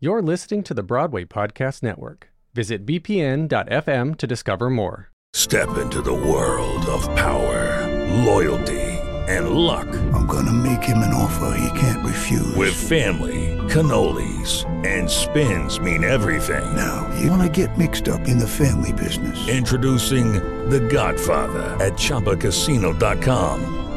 You're listening to the Broadway Podcast Network. Visit bpn.fm to discover more. Step into the world of power, loyalty, and luck. I'm gonna make him an offer he can't refuse. With family, cannolis, and spins mean everything. Now, you wanna get mixed up in the family business. Introducing The Godfather at ChumbaCasino.com.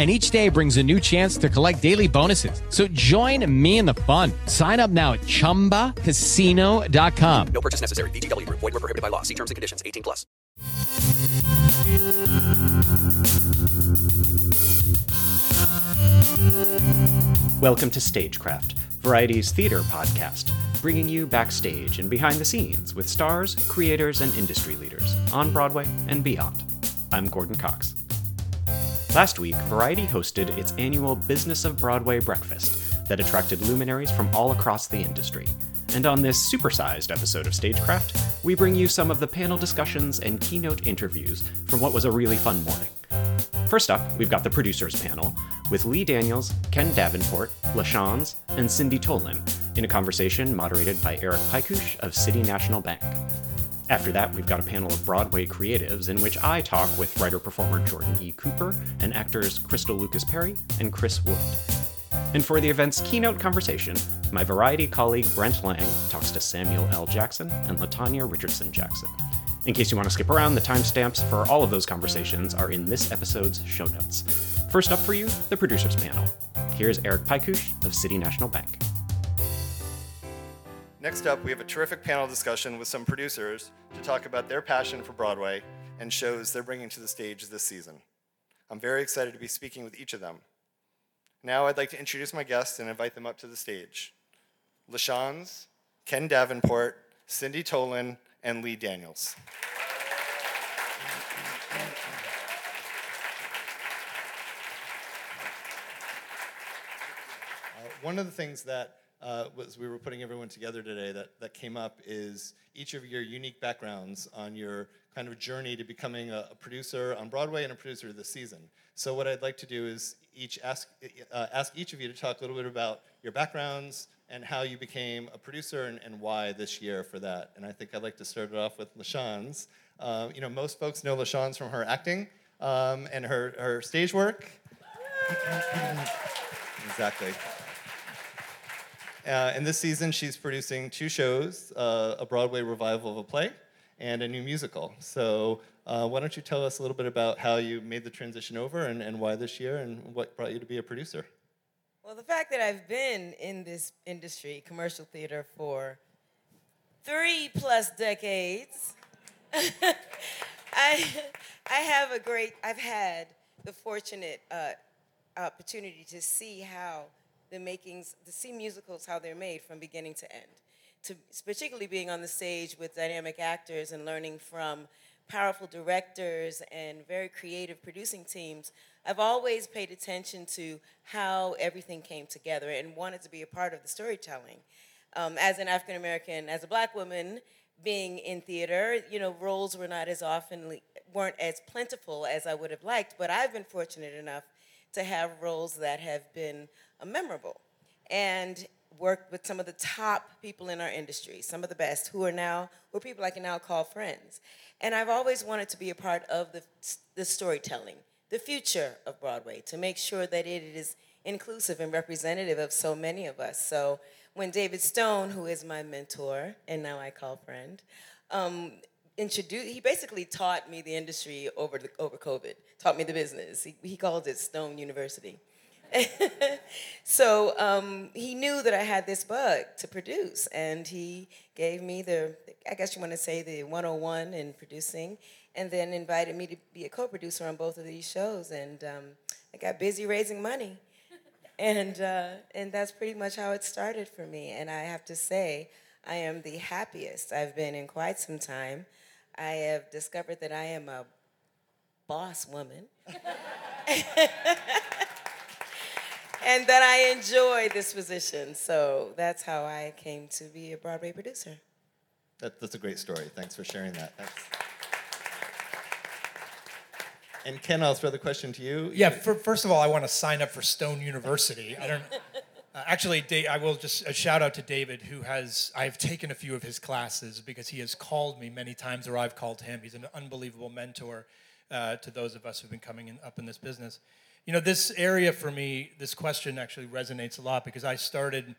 and each day brings a new chance to collect daily bonuses. So join me in the fun. Sign up now at ChumbaCasino.com. No purchase necessary. VGW Group. Void were prohibited by law. See terms and conditions. 18 plus. Welcome to Stagecraft, Variety's theater podcast, bringing you backstage and behind the scenes with stars, creators, and industry leaders on Broadway and beyond. I'm Gordon Cox. Last week, Variety hosted its annual Business of Broadway breakfast that attracted luminaries from all across the industry. And on this supersized episode of Stagecraft, we bring you some of the panel discussions and keynote interviews from what was a really fun morning. First up, we've got the producers panel with Lee Daniels, Ken Davenport, LaChanze, and Cindy Tolan in a conversation moderated by Eric Pykush of City National Bank. After that, we've got a panel of Broadway creatives in which I talk with writer performer Jordan E. Cooper and actors Crystal Lucas Perry and Chris Wood. And for the event's keynote conversation, my Variety colleague Brent Lang talks to Samuel L. Jackson and Latanya Richardson Jackson. In case you want to skip around, the timestamps for all of those conversations are in this episode's show notes. First up for you, the producers panel. Here's Eric Pykush of City National Bank. Next up, we have a terrific panel discussion with some producers to talk about their passion for Broadway and shows they're bringing to the stage this season. I'm very excited to be speaking with each of them. Now I'd like to introduce my guests and invite them up to the stage. LaChanze, Ken Davenport, Cindy Tolan, and Lee Daniels. Uh, one of the things that uh, was we were putting everyone together today that, that came up is each of your unique backgrounds on your kind of journey to becoming a, a producer on Broadway and a producer this season. So what I'd like to do is each ask, uh, ask each of you to talk a little bit about your backgrounds and how you became a producer and, and why this year for that. And I think I'd like to start it off with LaChanze. Uh, you know, most folks know LaChanze from her acting um, and her, her stage work. exactly. Uh, and this season, she's producing two shows uh, a Broadway revival of a play and a new musical. So, uh, why don't you tell us a little bit about how you made the transition over and, and why this year and what brought you to be a producer? Well, the fact that I've been in this industry, commercial theater, for three plus decades, I, I have a great, I've had the fortunate uh, opportunity to see how the makings, to see musicals, how they're made from beginning to end. To particularly being on the stage with dynamic actors and learning from powerful directors and very creative producing teams, I've always paid attention to how everything came together and wanted to be a part of the storytelling. Um, as an African American, as a black woman, being in theater, you know, roles were not as often, weren't as plentiful as I would have liked, but I've been fortunate enough to have roles that have been memorable and worked with some of the top people in our industry, some of the best, who are now, who are people I can now call friends. And I've always wanted to be a part of the, the storytelling, the future of Broadway, to make sure that it is inclusive and representative of so many of us. So when David Stone, who is my mentor and now I call friend, um, introduced, he basically taught me the industry over, the, over COVID, taught me the business. He, he called it Stone University. so um, he knew that I had this bug to produce, and he gave me the, I guess you want to say, the 101 in producing, and then invited me to be a co producer on both of these shows. And um, I got busy raising money. And, uh, and that's pretty much how it started for me. And I have to say, I am the happiest I've been in quite some time. I have discovered that I am a boss woman. and that I enjoy this position. So that's how I came to be a Broadway producer. That, that's a great story. Thanks for sharing that. Thanks. And Ken, I'll throw the question to you. Yeah, for, first of all, I want to sign up for Stone University. I don't. Uh, actually, Da- I will just a shout out to David, who has I've taken a few of his classes because he has called me many times, or I've called him. He's an unbelievable mentor uh, to those of us who've been coming in, up in this business. You know, this area for me, this question actually resonates a lot because I started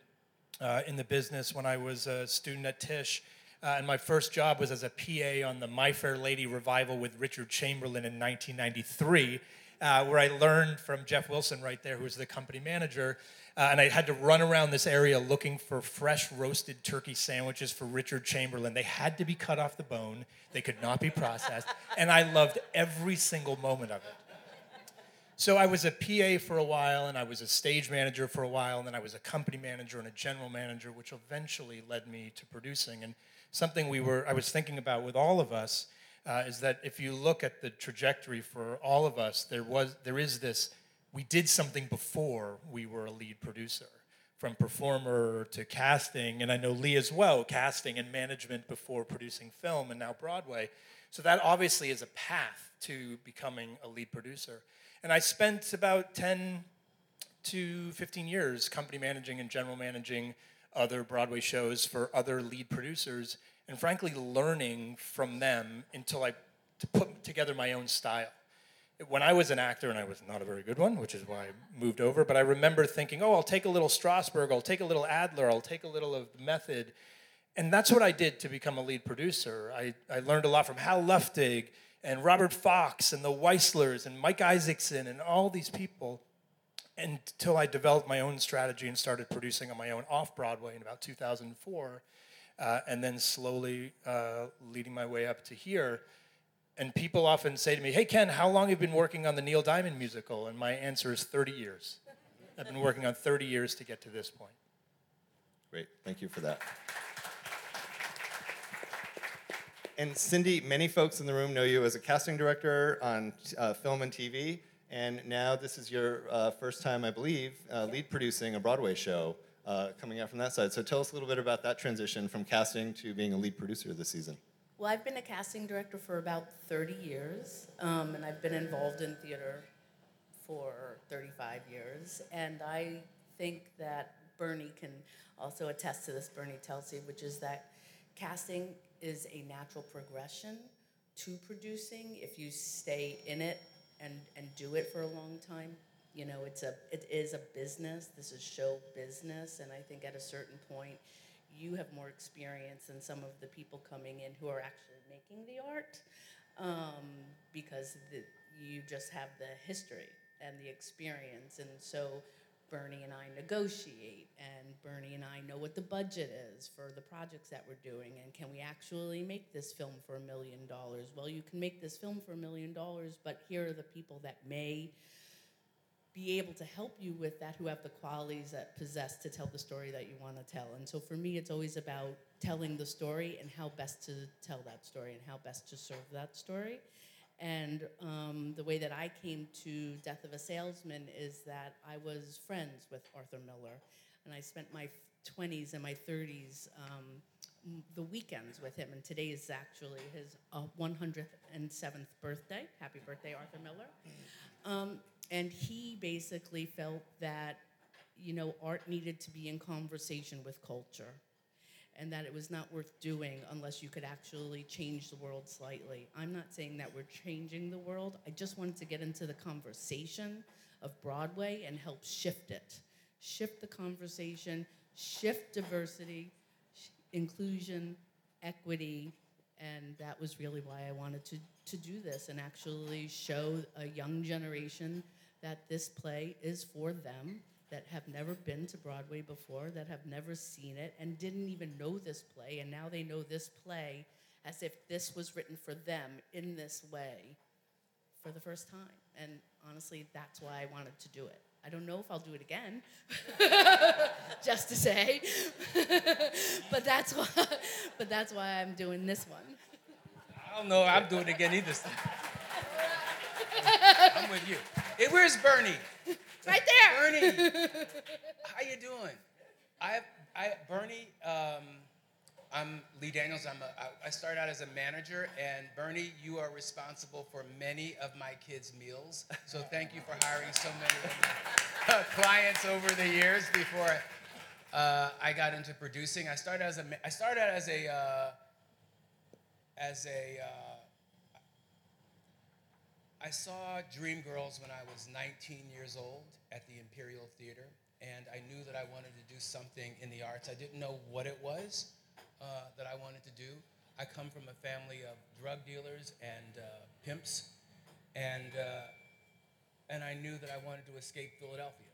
uh, in the business when I was a student at Tisch. Uh, and my first job was as a PA on the My Fair Lady revival with Richard Chamberlain in 1993, uh, where I learned from Jeff Wilson right there, who was the company manager. Uh, and I had to run around this area looking for fresh roasted turkey sandwiches for Richard Chamberlain. They had to be cut off the bone, they could not be processed. and I loved every single moment of it. So I was a PA for a while, and I was a stage manager for a while, and then I was a company manager and a general manager, which eventually led me to producing. And something we were I was thinking about with all of us uh, is that if you look at the trajectory for all of us, there was there is this we did something before we were a lead producer. From performer to casting, and I know Lee as well, casting and management before producing film and now Broadway. So that obviously is a path to becoming a lead producer. And I spent about 10 to 15 years company managing and general managing other Broadway shows for other lead producers, and frankly, learning from them until I to put together my own style. When I was an actor, and I was not a very good one, which is why I moved over, but I remember thinking, oh, I'll take a little Strasberg, I'll take a little Adler, I'll take a little of Method. And that's what I did to become a lead producer. I, I learned a lot from Hal Luftig and Robert Fox and the Weislers and Mike Isaacson and all these people until I developed my own strategy and started producing on my own off Broadway in about 2004, uh, and then slowly uh, leading my way up to here. And people often say to me, Hey, Ken, how long have you been working on the Neil Diamond musical? And my answer is 30 years. I've been working on 30 years to get to this point. Great. Thank you for that. And Cindy, many folks in the room know you as a casting director on uh, film and TV. And now this is your uh, first time, I believe, uh, lead producing a Broadway show uh, coming out from that side. So tell us a little bit about that transition from casting to being a lead producer this season. Well, I've been a casting director for about 30 years, um, and I've been involved in theater for 35 years. And I think that Bernie can also attest to this, Bernie Telsey, which is that casting is a natural progression to producing if you stay in it and, and do it for a long time. You know, it's a it is a business. This is show business, and I think at a certain point, you have more experience than some of the people coming in who are actually making the art, um, because the, you just have the history and the experience, and so Bernie and I negotiate, and Bernie and I know what the budget is for the projects that we're doing, and can we actually make this film for a million dollars? Well, you can make this film for a million dollars, but here are the people that may be able to help you with that who have the qualities that possess to tell the story that you want to tell. And so for me, it's always about telling the story and how best to tell that story and how best to serve that story. And um, the way that I came to Death of a Salesman is that I was friends with Arthur Miller, and I spent my 20s and my 30s um, the weekends with him. And today is actually his uh, 107th birthday. Happy birthday, Arthur Miller. Um, and he basically felt that, you know, art needed to be in conversation with culture and that it was not worth doing unless you could actually change the world slightly. I'm not saying that we're changing the world. I just wanted to get into the conversation of Broadway and help shift it. Shift the conversation, shift diversity, sh- inclusion, equity, and that was really why I wanted to, to do this and actually show a young generation that this play is for them that have never been to Broadway before, that have never seen it, and didn't even know this play, and now they know this play as if this was written for them in this way for the first time. And honestly, that's why I wanted to do it. I don't know if I'll do it again, just to say, but that's why. But that's why I'm doing this one. I don't know. I'm doing it again either. I'm with you. Hey, where's Bernie? Right there. Bernie, how you doing? I, I, Bernie. Um, I'm Lee Daniels. I'm a, I, started out as a manager, and Bernie, you are responsible for many of my kids' meals. So thank you for hiring so many of my clients over the years. Before uh, I got into producing, I started as a, I started as a uh, as a uh, I saw Dreamgirls when I was 19 years old at the Imperial Theater, and I knew that I wanted to do something in the arts. I didn't know what it was uh, that I wanted to do. I come from a family of drug dealers and uh, pimps, and uh, and I knew that I wanted to escape Philadelphia.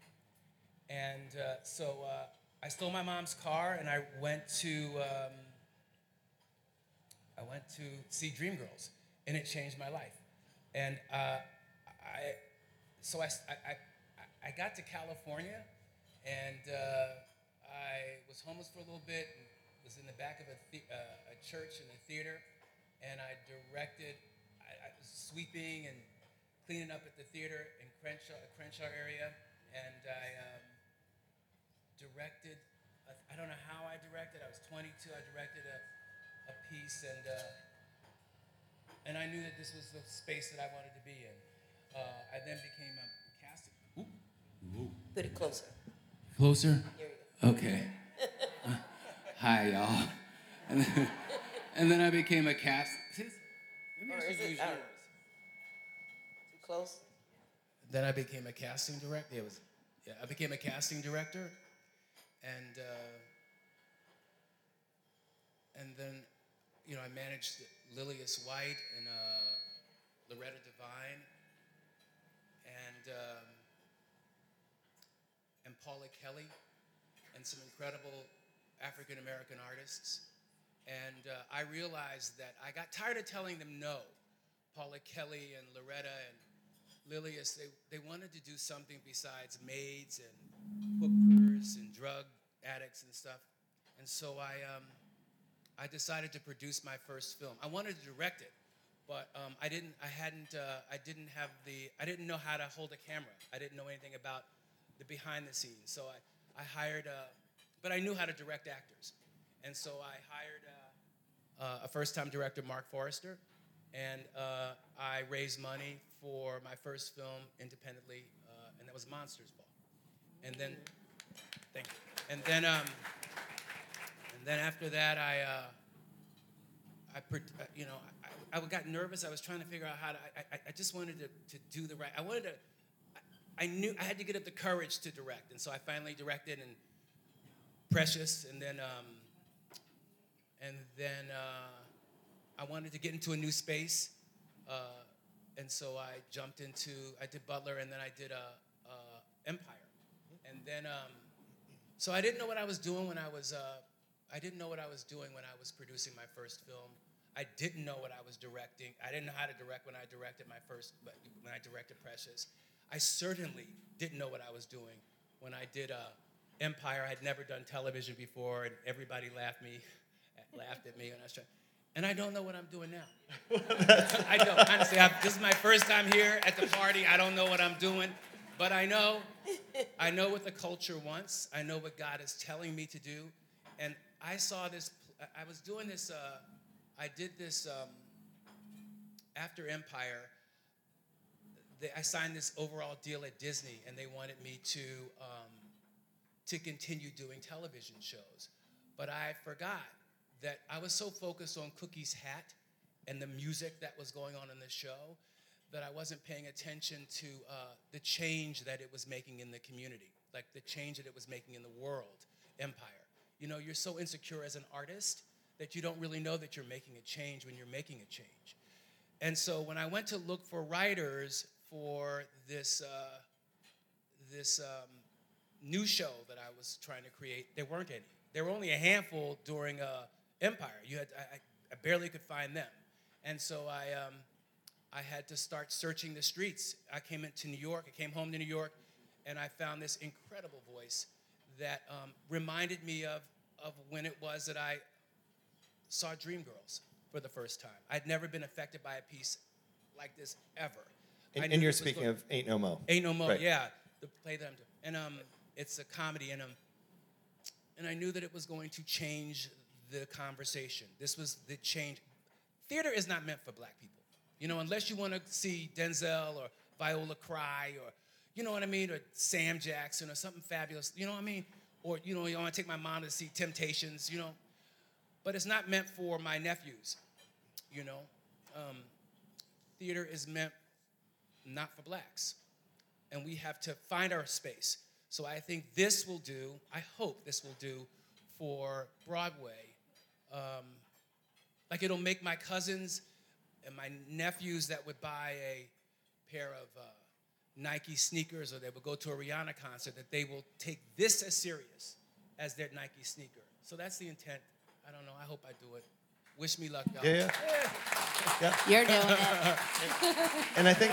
And uh, so uh, I stole my mom's car, and I went to um, I went to see Dreamgirls, and it changed my life. And uh, I, so I, I, I, got to California, and uh, I was homeless for a little bit, and was in the back of a, uh, a church and a theater, and I directed, I, I was sweeping and cleaning up at the theater in Crenshaw, Crenshaw area, and I um, directed, I don't know how I directed, I was 22, I directed a, a piece, and uh, and I knew that this was the space that I wanted to be in. Uh, I then became a casting. Ooh. Ooh. Put it closer. Closer? Here you Okay. Uh, hi, y'all. And then, and then I became a cast. Maybe I Or should is it- use yours. Too close? Then I became a casting director. Yeah, it was, yeah, I became a casting director, and uh, and then, you know, I managed Lillias White and uh, Loretta Devine, and um, and Paula Kelly, and some incredible African American artists. And uh, I realized that I got tired of telling them no. Paula Kelly and Loretta and Lilius, they, they wanted to do something besides maids and hookers and drug addicts and stuff. And so I, um, I decided to produce my first film. I wanted to direct it, but um, I didn't. I hadn't. Uh, I didn't have the. I didn't know how to hold a camera. I didn't know anything about the behind the scenes. So I, I hired. Uh, but I knew how to direct actors, and so I hired uh, uh, a first-time director, Mark Forrester, and I raised money for my first film independently, and that was Monsters Ball. And then, thank you. And then, um, then after that, I, uh, I, uh, you know, I, I got nervous. I was trying to figure out how to. I, I, just wanted to, to do the right. I wanted to. I, I knew I had to get up the courage to direct, and so I finally directed and Precious, and then, um, and then uh, I wanted to get into a new space, uh, and so I jumped into. I did Butler, and then I did uh, uh, Empire, and then. Um, so I didn't know what I was doing when I was. I didn't know what I was doing when I was producing my first film. I didn't know what I was directing. I didn't know how to direct when I directed my first. When I directed Precious, I certainly didn't know what I was doing when I did uh, Empire. I had never done television before, and everybody laughed me, laughed at me when I was trying. And I don't know what I'm doing now. I don't honestly. I, this is my first time here at the party. I don't know what I'm doing, but I know, I know what the culture wants. I know what God is telling me to do, and I saw this. I was doing this. Uh, I did this um, after Empire. They, I signed this overall deal at Disney, and they wanted me to um, to continue doing television shows. But I forgot that I was so focused on Cookie's hat and the music that was going on in the show that I wasn't paying attention to uh, the change that it was making in the community, like the change that it was making in the world, Empire. You know, you're so insecure as an artist that you don't really know that you're making a change when you're making a change. And so when I went to look for writers for this, uh, this um, new show that I was trying to create, there weren't any. There were only a handful during uh, Empire. You had, I, I barely could find them. And so I, um, I had to start searching the streets. I came into New York, I came home to New York, and I found this incredible voice that um, reminded me of, of when it was that I saw Dreamgirls for the first time. I'd never been affected by a piece like this ever. And, and you're speaking go- of Ain't No Mo. Ain't No Mo, Right. yeah, the play that I'm doing. And um, it's a comedy, and um, and I knew that it was going to change the conversation. This was the change. Theater is not meant for black people, you know, unless you want to see Denzel or Viola cry or, you know what I mean, or Sam Jackson or something fabulous, you know what I mean, or you know, I want to take my mom to see Temptations, you know, but it's not meant for my nephews, you know. Um, theater is meant not for blacks and we have to find our space. So I think this will do, I hope this will do for Broadway. Um, like it'll make my cousins and my nephews that would buy a pair of uh, Nike sneakers or they would go to a Rihanna concert, that they will take this as serious as their Nike sneaker. So that's the intent. I don't know. I hope I do it. Wish me luck, y'all. Yeah, yeah. You're doing it. And I think,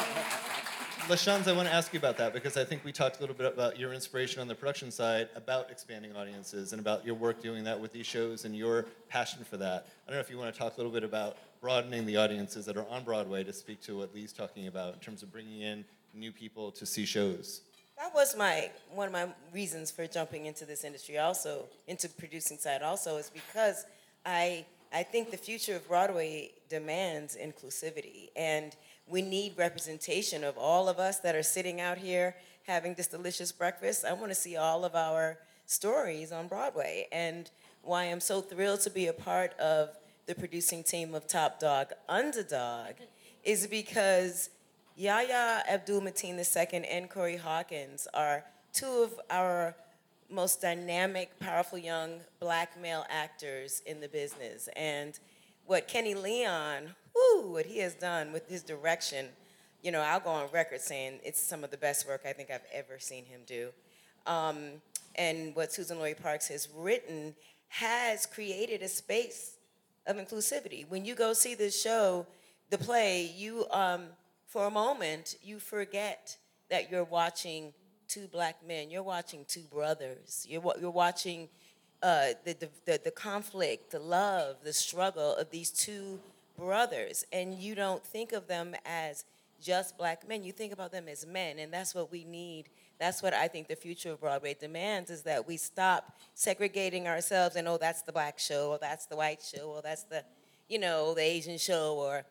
LaChanze, I want to ask you about that because I think we talked a little bit about your inspiration on the production side about expanding audiences and about your work doing that with these shows and your passion for that. I don't know if you want to talk a little bit about broadening the audiences that are on Broadway to speak to what Lee's talking about in terms of bringing in new people to see shows. That was my one of my reasons for jumping into this industry also into producing side also is because I I think the future of Broadway demands inclusivity and we need representation of all of us that are sitting out here having this delicious breakfast. I want to see all of our stories on Broadway and why I'm so thrilled to be a part of the producing team of Top Dog Underdog is because Yahya Abdul Mateen II and Corey Hawkins are two of our most dynamic, powerful young black male actors in the business. And what Kenny Leon, whoo, what he has done with his direction, you know, I'll go on record saying it's some of the best work I think I've ever seen him do. Um, and what Suzan-Lori Parks has written has created a space of inclusivity. When you go see this show, the play, you um, for a moment you forget that you're watching two black men. You're watching two brothers. You're you're watching uh, the, the the the conflict, the love, the struggle of these two brothers, and you don't think of them as just black men. You think about them as men, and that's what we need. That's what I think the future of Broadway demands is that we stop segregating ourselves and oh, that's the black show, or that's the white show, or that's the, you know, the Asian show, or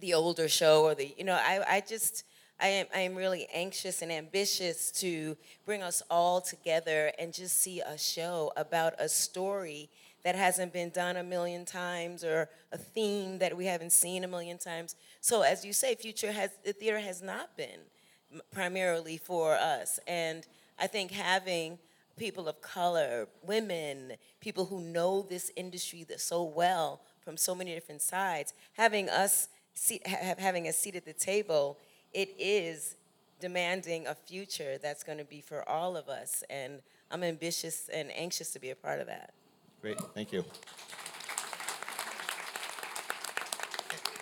the older show, or the, you know, I, I just, I am, I am really anxious and ambitious to bring us all together and just see a show about a story that hasn't been done a million times or a theme that we haven't seen a million times. So as you say, future has the theater has not been primarily for us, and I think having people of color, women, people who know this industry so well from so many different sides, having us see, ha- having a seat at the table, it is demanding a future that's going to be for all of us, and I'm ambitious and anxious to be a part of that. Great, thank you.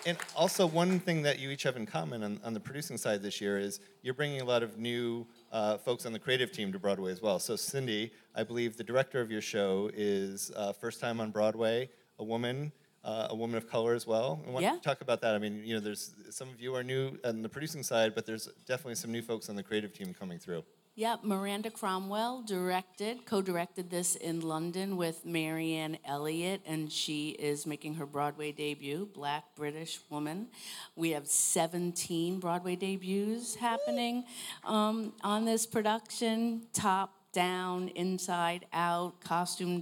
And also, one thing that you each have in common on, on the producing side this year is you're bringing a lot of new uh, folks on the creative team to Broadway as well. So, Cindy, I believe the director of your show is uh, first time on Broadway, a woman, uh, a woman of color as well. And why don't Yeah. talk about that? I mean, you know, there's some of you are new on the producing side, but there's definitely some new folks on the creative team coming through. Yeah, Miranda Cromwell directed, co-directed this in London with Marianne Elliott, and she is making her Broadway debut, Black British woman. We have 17 Broadway debuts happening um, on this production, top down, inside out, costume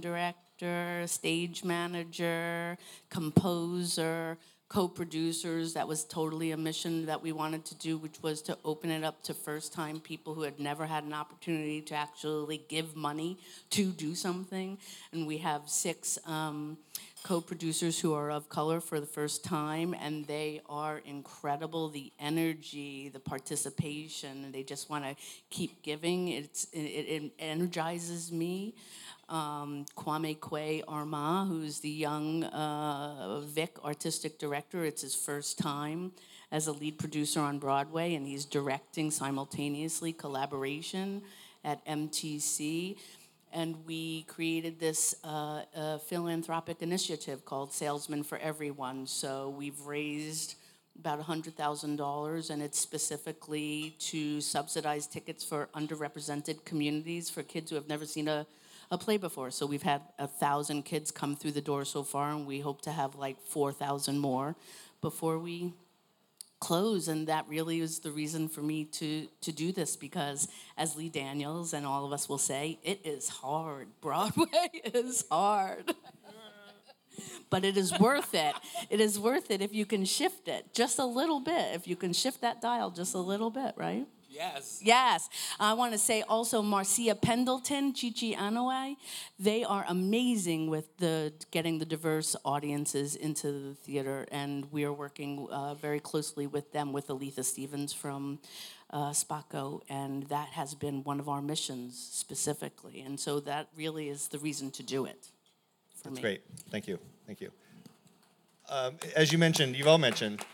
director, stage manager, composer, co-producers. That was totally a mission that we wanted to do which was to open it up to first time people who had never had an opportunity to actually give money to do something. And we have six um, co-producers who are of color for the first time and they are incredible. The energy the participation they just want to keep giving. It's it, it energizes me um, Kwame Kwei-Armah, who's the young uh, Vic artistic director. It's his first time. as a lead producer on Broadway, and he's directing simultaneously collaboration at MTC. And we created this uh, uh, philanthropic initiative called Salesman for Everyone. So we've raised about $100,000, and it's specifically to subsidize tickets for underrepresented communities for kids who have never seen a, a play before. So we've had a thousand kids come through the door so far, and we hope to have like 4,000 more before we close. And that really is the reason for me to, to do this because, as Lee Daniels and all of us will say, it is hard. Broadway is hard. but it is worth it. It is worth it if you can shift it just a little bit. If you can shift that dial just a little bit, right? Yes. Yes. I want to say also Marcia Pendleton, Chichi Anoa'i. They are amazing with the getting the diverse audiences into the theater, and we are working uh, very closely with them with Aletha Stevens from uh, Spaco, and that has been one of our missions specifically. And so that really is the reason to do it. For That's me. great. Thank you. Thank you. Um, as you mentioned, you've all mentioned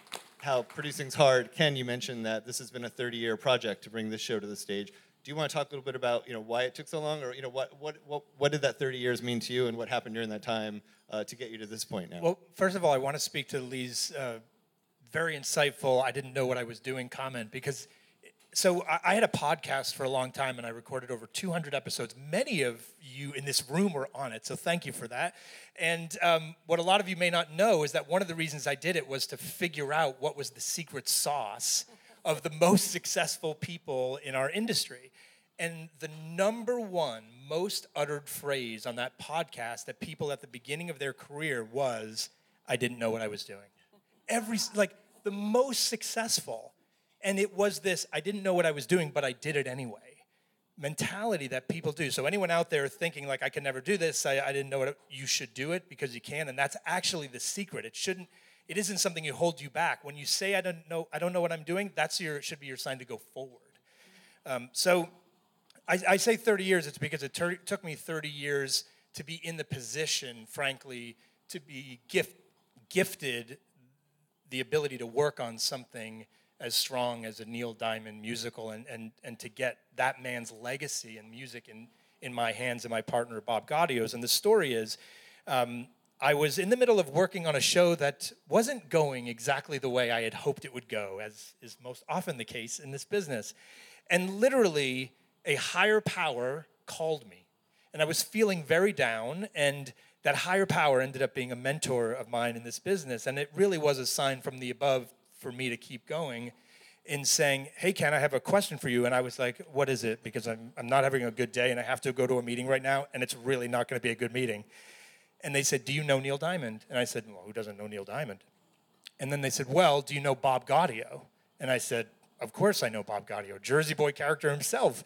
how producing's hard. Ken, you mentioned that this has been a 30-year project to bring this show to the stage. Do you want to talk a little bit about you know why it took so long, or you know what what what, what did that 30 years mean to you, and what happened during that time uh, to get you to this point now? Well, first of all, I want to speak to Lee's uh, very insightful, I didn't know what I was doing comment because. So I, I had a podcast for a long time, and I recorded over 200 episodes. Many of you in this room were on it, so thank you for that. And um, what a lot of you may not know is that one of the reasons I did it was to figure out what was the secret sauce of the most successful people in our industry. And the number one most uttered phrase on that podcast that people at the beginning of their career was, I didn't know what I was doing. Every, like, the most successful. And it was this, I didn't know what I was doing, but I did it anyway mentality that people do. So anyone out there thinking like I can never do this, I, I didn't know what you should do it because you can, and that's actually the secret. It shouldn't. It isn't something you hold you back. When you say I don't know, I don't know what I'm doing. That's your should be your sign to go forward. Um, so I, I, say 30 years. It's because it tur- took me 30 years to be in the position, frankly, to be gift, gifted the ability to work on something as strong as a Neil Diamond musical and, and, and to get that man's legacy and music in, in my hands and my partner Bob Gaudio's. And the story is um, I was in the middle of working on a show that wasn't going exactly the way I had hoped it would go, as is most often the case in this business. And literally, a higher power called me. And I was feeling very down, and that higher power ended up being a mentor of mine in this business. And it really was a sign from the above for me to keep going in saying, Hey, Ken, I have a question for you. And I was like, What is it? Because I'm, I'm not having a good day and I have to go to a meeting right now, and it's really not going to be a good meeting. And they said, Do you know Neil Diamond? And I said, Well, who doesn't know Neil Diamond? And then they said, Well, do you know Bob Gaudio? And I said, Of course I know Bob Gaudio, Jersey Boy character himself.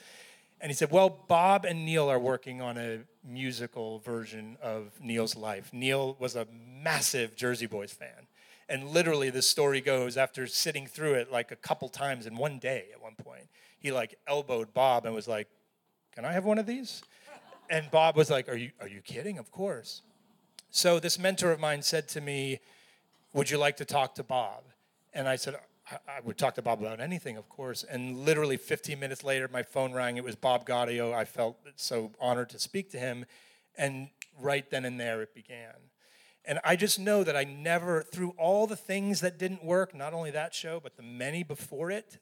And he said, Well, Bob and Neil are working on a musical version of Neil's life. Neil was a massive Jersey Boys fan. And literally, the story goes after sitting through it like a couple times in one day at one point, he like elbowed Bob and was like, Can I have one of these? And Bob was like, Are you, are you kidding? Of course. So this mentor of mine said to me, Would you like to talk to Bob? And I said, I would talk to Bob about anything, of course. And literally 15 minutes later, my phone rang. It was Bob Gaudio. I felt so honored to speak to him. And right then and there, it began. And I just know that I never, through all the things that didn't work, not only that show, but the many before it,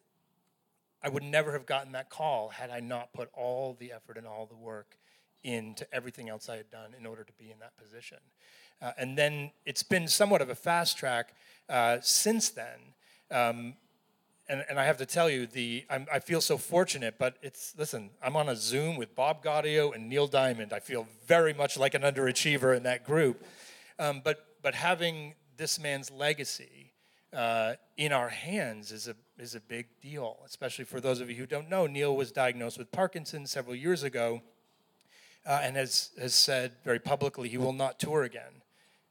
I would never have gotten that call had I not put all the effort and all the work into everything else I had done in order to be in that position. Uh, and then it's been somewhat of a fast track uh, since then. Um, and, and I have to tell you, the I'm, i feel so fortunate. But it's listen, I'm on a Zoom with Bob Gaudio and Neil Diamond. I feel very much like an underachiever in that group. Um, but but having this man's legacy uh, in our hands is a is a big deal, especially for those of you who don't know. Neil was diagnosed with Parkinson's several years ago, uh, and has has said very publicly he will not tour again.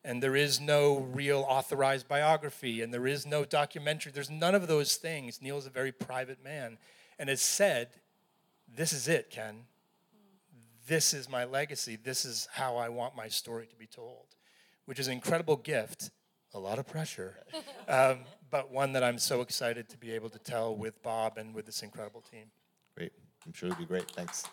And there is no real authorized biography, and there is no documentary. There's none of those things. Neil is a very private man, and has said, "This is it, Ken. This is my legacy. This is how I want my story to be told." Which is an incredible gift, a lot of pressure. um, but one that I'm so excited to be able to tell with Bob and with this incredible team. Great. I'm sure it'll be great. Thanks.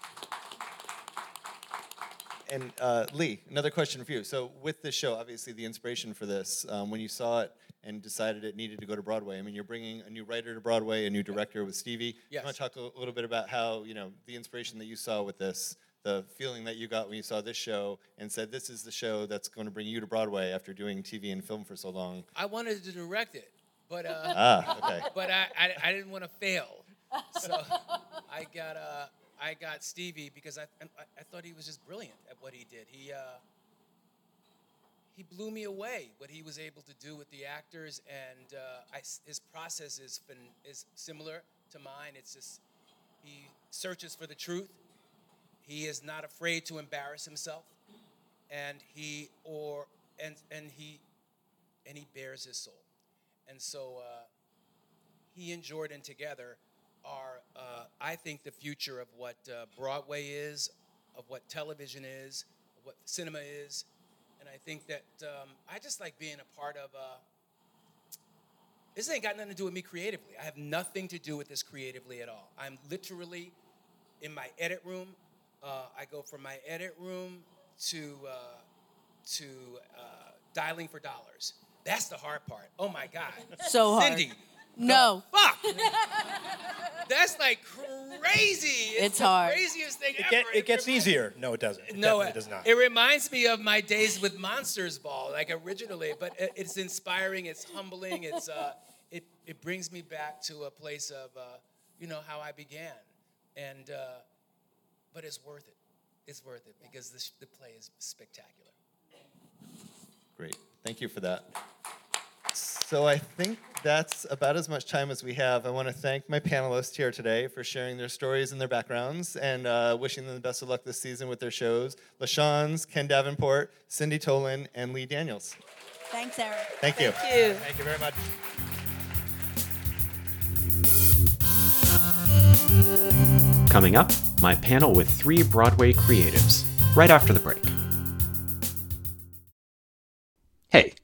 And uh, Lee, another question for you. So, with this show, obviously the inspiration for this, um, when you saw it and decided it needed to go to Broadway, I mean, you're bringing a new writer to Broadway, a new director with Stevie. Yes. You want to talk a little bit about how, you know, the inspiration that you saw with this, the feeling that you got when you saw this show and said, this is the show that's going to bring you to Broadway after doing TV and film for so long? I wanted to direct it, but uh, Ah, okay. But I, I, I didn't want to fail, so I got uh, I got Stevie because I, I I thought he was just brilliant at what he did. He uh, he blew me away what he was able to do with the actors, and uh, I his process is fin- is similar to mine. It's just he searches for the truth. He is not afraid to embarrass himself, and he or and and he and he bears his soul. And so uh, he and Jordan together are, uh, I think, the future of what uh, Broadway is, of what television is, of what cinema is. And I think that um, I just like being a part of. Uh, this ain't got nothing to do with me creatively. I have nothing to do with this creatively at all. I'm literally in my edit room. Uh, I go from my edit room to uh, to uh, dialing for dollars. That's the hard part. Oh my God. So hard. Cindy. No. Fuck. That's like crazy. It's, It's the hard. craziest thing It, ever. get, it gets easier. No, it doesn't. It no, it, does not. it reminds me of my days with Monsters Ball, like originally. But it, it's inspiring. It's humbling. It's uh, it it brings me back to a place of uh, you know how I began, and uh, but it's worth it. It's worth it because the, sh- the play is spectacular. Great. Thank you for that. So I think that's about as much time as we have. I want to thank my panelists here today for sharing their stories and their backgrounds and uh, wishing them the best of luck this season with their shows. LaChanze, Ken Davenport, Cindy Tolan, and Lee Daniels. Thanks, Eric. Thank you. Thank you. Thank you very much. Coming up, my panel with three Broadway creatives, right after the break. Hey,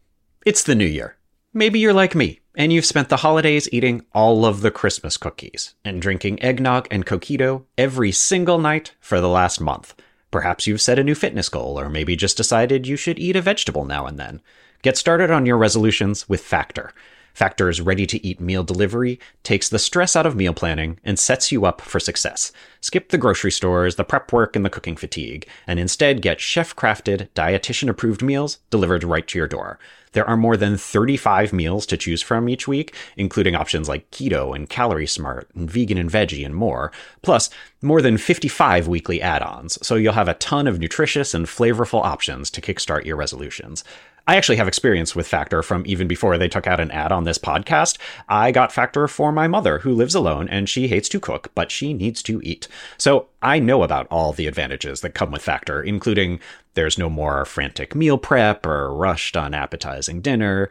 it's the new year. Maybe you're like me, and you've spent the holidays eating all of the Christmas cookies and drinking eggnog and coquito every single night for the last month. Perhaps you've set a new fitness goal, or maybe just decided you should eat a vegetable now and then. Get started on your resolutions with Factor. Factor's ready to eat meal delivery takes the stress out of meal planning and sets you up for success. Skip the grocery stores, the prep work, and the cooking fatigue, and instead get chef crafted, dietitian approved meals delivered right to your door. There are more than 35 meals to choose from each week, including options like keto and calorie smart and vegan and veggie and more, plus more than 55 weekly add ons, so you'll have a ton of nutritious and flavorful options to kickstart your resolutions. I actually have experience with Factor from even before they took out an ad on this podcast. I got Factor for my mother, who lives alone and she hates to cook, but she needs to eat. So I know about all the advantages that come with Factor, including there's no more frantic meal prep or rushed, unappetizing dinner.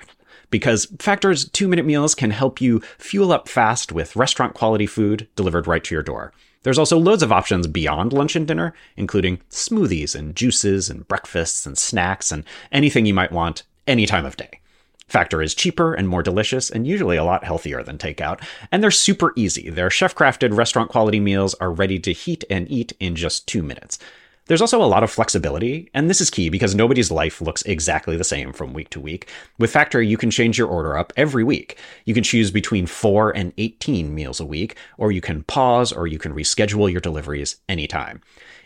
Because Factor's two minute meals can help you fuel up fast with restaurant quality food delivered right to your door. There's also loads of options beyond lunch and dinner, including smoothies and juices and breakfasts and snacks and anything you might want any time of day. Factor is cheaper and more delicious and usually a lot healthier than takeout, and they're super easy. Their chef crafted restaurant quality meals are ready to heat and eat in just two minutes. There's also a lot of flexibility, and this is key because nobody's life looks exactly the same from week to week. With Factor, you can change your order up every week. You can choose between 4 and 18 meals a week, or you can pause or you can reschedule your deliveries anytime.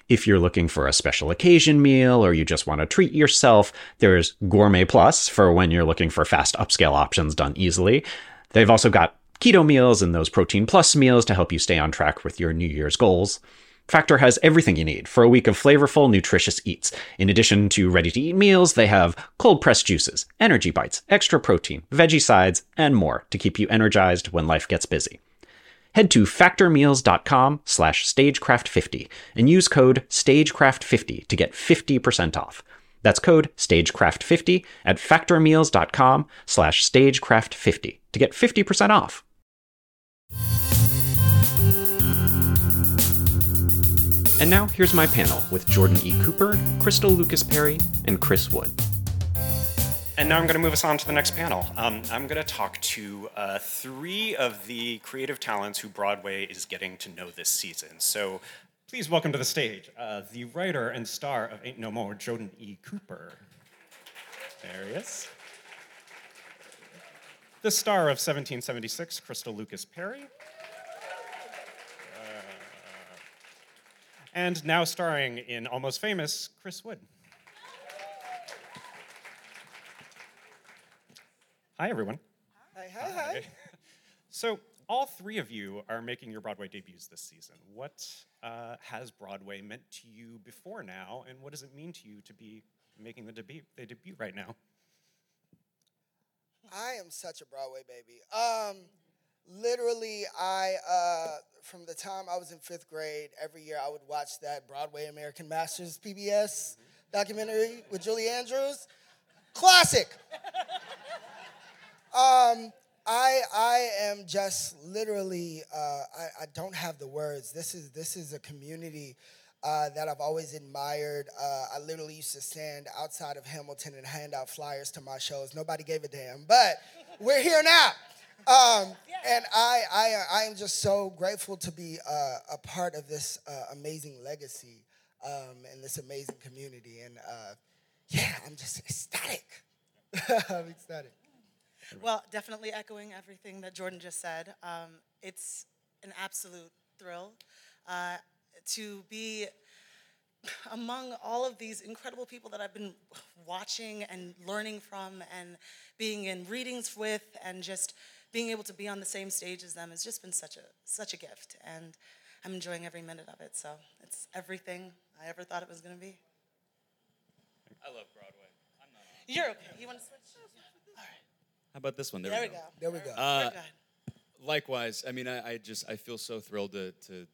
If you're looking for a special occasion meal or you just want to treat yourself, there's Gourmet Plus for when you're looking for fast upscale options done easily. They've also got keto meals and those protein plus meals to help you stay on track with your New Year's goals. Factor has everything you need for a week of flavorful, nutritious eats. In addition to ready to eat meals, they have cold pressed juices, energy bites, extra protein, veggie sides, and more to keep you energized when life gets busy. Head to factormeals.com slash stagecraft50 and use code stagecraft50 to get 50% off. That's code stagecraft50 at factormeals.com slash stagecraft50 to get 50% off. And now here's my panel with Jordan E. Cooper, Crystal Lucas Perry, and Chris Wood. And now I'm going to move us on to the next panel. Um, I'm going to talk to uh, three of the creative talents who Broadway is getting to know this season. So please welcome to the stage uh, the writer and star of Ain't No Mo, Jordan E. Cooper. There he is. The star of 1776, Crystal Lucas Perry. And now starring in Almost Famous, Chris Wood. Hi, everyone. Hi, hi, hi. So, all three of you are making your Broadway debuts this season. What uh, has Broadway meant to you before now, and what does it mean to you to be making the debut, the debut right now? I am such a Broadway baby. Um, literally, I uh, from the time I was in fifth grade, every year I would watch that Broadway American Masters PBS documentary with Julie Andrews. Classic. Um, I I am just literally uh, I, I don't have the words. This is this is a community uh, that I've always admired. Uh, I literally used to stand outside of Hamilton and hand out flyers to my shows. Nobody gave a damn, but we're here now. Um, and I, I, I am just so grateful to be uh, a part of this uh, amazing legacy um, and this amazing community. And uh, yeah, I'm just ecstatic. I'm ecstatic. Well, definitely echoing everything that Jordan just said. Um, it's an absolute thrill uh, to be among all of these incredible people that I've been watching and learning from and being in readings with and just being able to be on the same stage as them has just been such a such a gift and I'm enjoying every minute of it. So it's everything I ever thought it was going to be. I love Broadway. You're okay. You want to switch? All right. How about this one? There, There we we go. go. There we go. Uh, Very likewise, I mean, I, I just I feel so thrilled to, to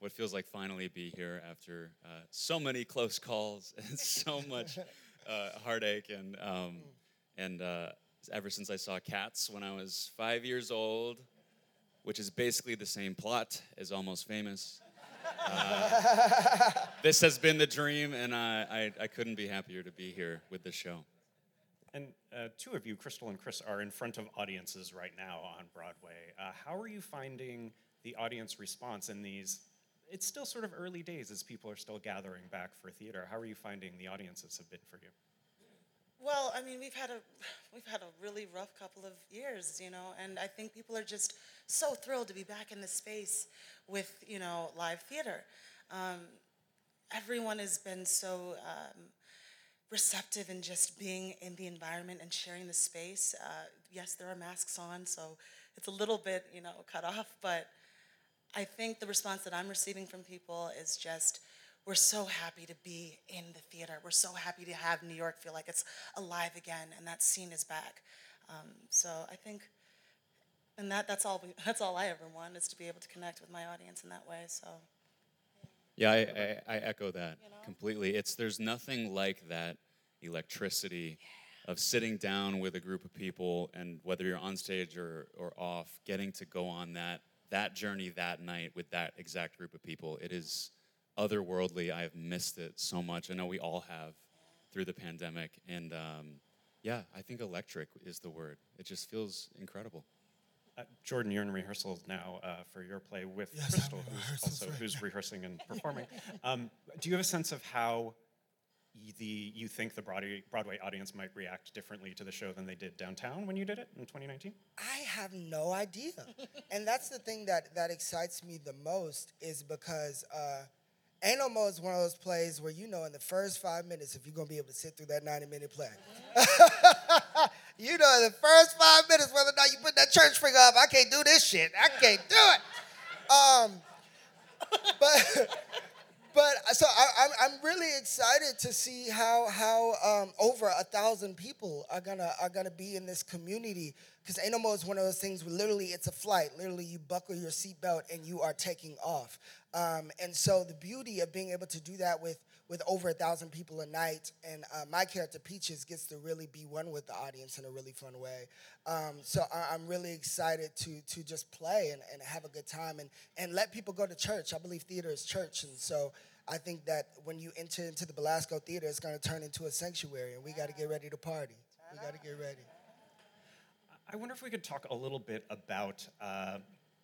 what feels like finally be here after uh, so many close calls and so much uh, heartache and um, and uh, ever since I saw Cats when I was five years old, which is basically the same plot as Almost Famous. Uh, this has been the dream, and I, I, I couldn't be happier to be here with this show. And uh, two of you, Crystal and Chris, are in front of audiences right now on Broadway. Uh, how are you finding the audience response in these? It's still sort of early days as people are still gathering back for theater. How are you finding the audiences have been for you? Well, I mean, we've had a we've had a really rough couple of years, you know, and I think people are just so thrilled to be back in the space with you know live theater. Um, everyone has been so um, receptive in just being in the environment and sharing the space. Uh, yes, there are masks on, so it's a little bit you know cut off, but I think the response that I'm receiving from people is just we're so happy to be in the theater. We're so happy to have New York feel like it's alive again, and that scene is back. Um, so I think, and that that's all we, that's all I ever want is to be able to connect with my audience in that way. So Yeah, I, I, I echo that completely. It's there's nothing like that electricity of sitting down with a group of people and whether you're on stage or, or off, getting to go on that that journey that night with that exact group of people. It is otherworldly. I have missed it so much. I know we all have through the pandemic. And um, yeah, I think electric is the word. It just feels incredible. Uh, Jordan, you're in rehearsals now uh, for your play with Yes, Crystal, who's also right who's now. rehearsing and performing. Um, do you have a sense of how the you think the Broadway, Broadway audience might react differently to the show than they did downtown when you did it in 2019? I have no idea. and that's the thing that, that excites me the most is because uh, Ain't No Mo is one of those plays where you know in the first five minutes if you're to be able to sit through that 90 minute play. you know in the first five minutes whether or not you put that church finger up, I can't do this shit. I can't do it. Um, but but so I, I'm, I'm really excited to see how how um, over a thousand people are gonna are gonna be in this community because Ain't No Mo is one of those things where literally it's a flight. Literally, you buckle your seatbelt and you are taking off. Um, and so the beauty of being able to do that with with over a thousand people a night, and uh, my character Peaches gets to really be one with the audience in a really fun way. Um, so I, I'm really excited to to just play and, and have a good time and and let people go to church. I believe theater is church, and so I think that when you enter into the Belasco Theater, it's going to turn into a sanctuary, and we got to get ready to party. We got to get ready. I wonder if we could talk a little bit about uh,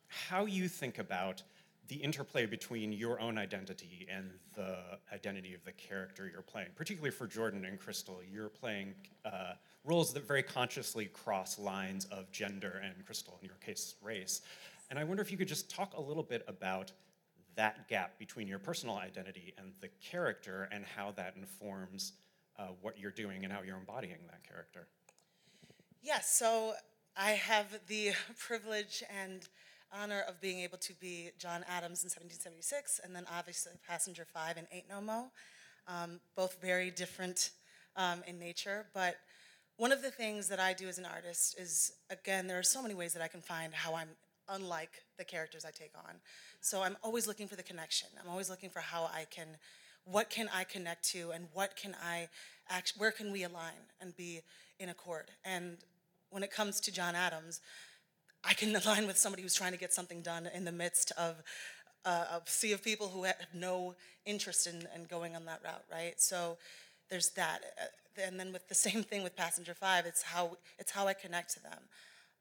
how you think about the interplay between your own identity and the identity of the character you're playing. Particularly for Jordan and Crystal, you're playing uh, roles that very consciously cross lines of gender and Crystal, in your case, race. And I wonder if you could just talk a little bit about that gap between your personal identity and the character and how that informs uh, what you're doing and how you're embodying that character. Yes, so I have the privilege and honor of being able to be John Adams in 1776, and then obviously Passenger 5 and Ain't No Mo. Um, both very different um, in nature, but one of the things that I do as an artist is, again, there are so many ways that I can find how I'm unlike the characters I take on. So I'm always looking for the connection. I'm always looking for how I can, what can I connect to, and what can I, act, where can we align and be in accord. And when it comes to John Adams, I can align with somebody who's trying to get something done in the midst of uh, a sea of people who have no interest in, in going on that route, right? So there's that. Uh, and then with the same thing with Passenger 5, it's how, it's how I connect to them.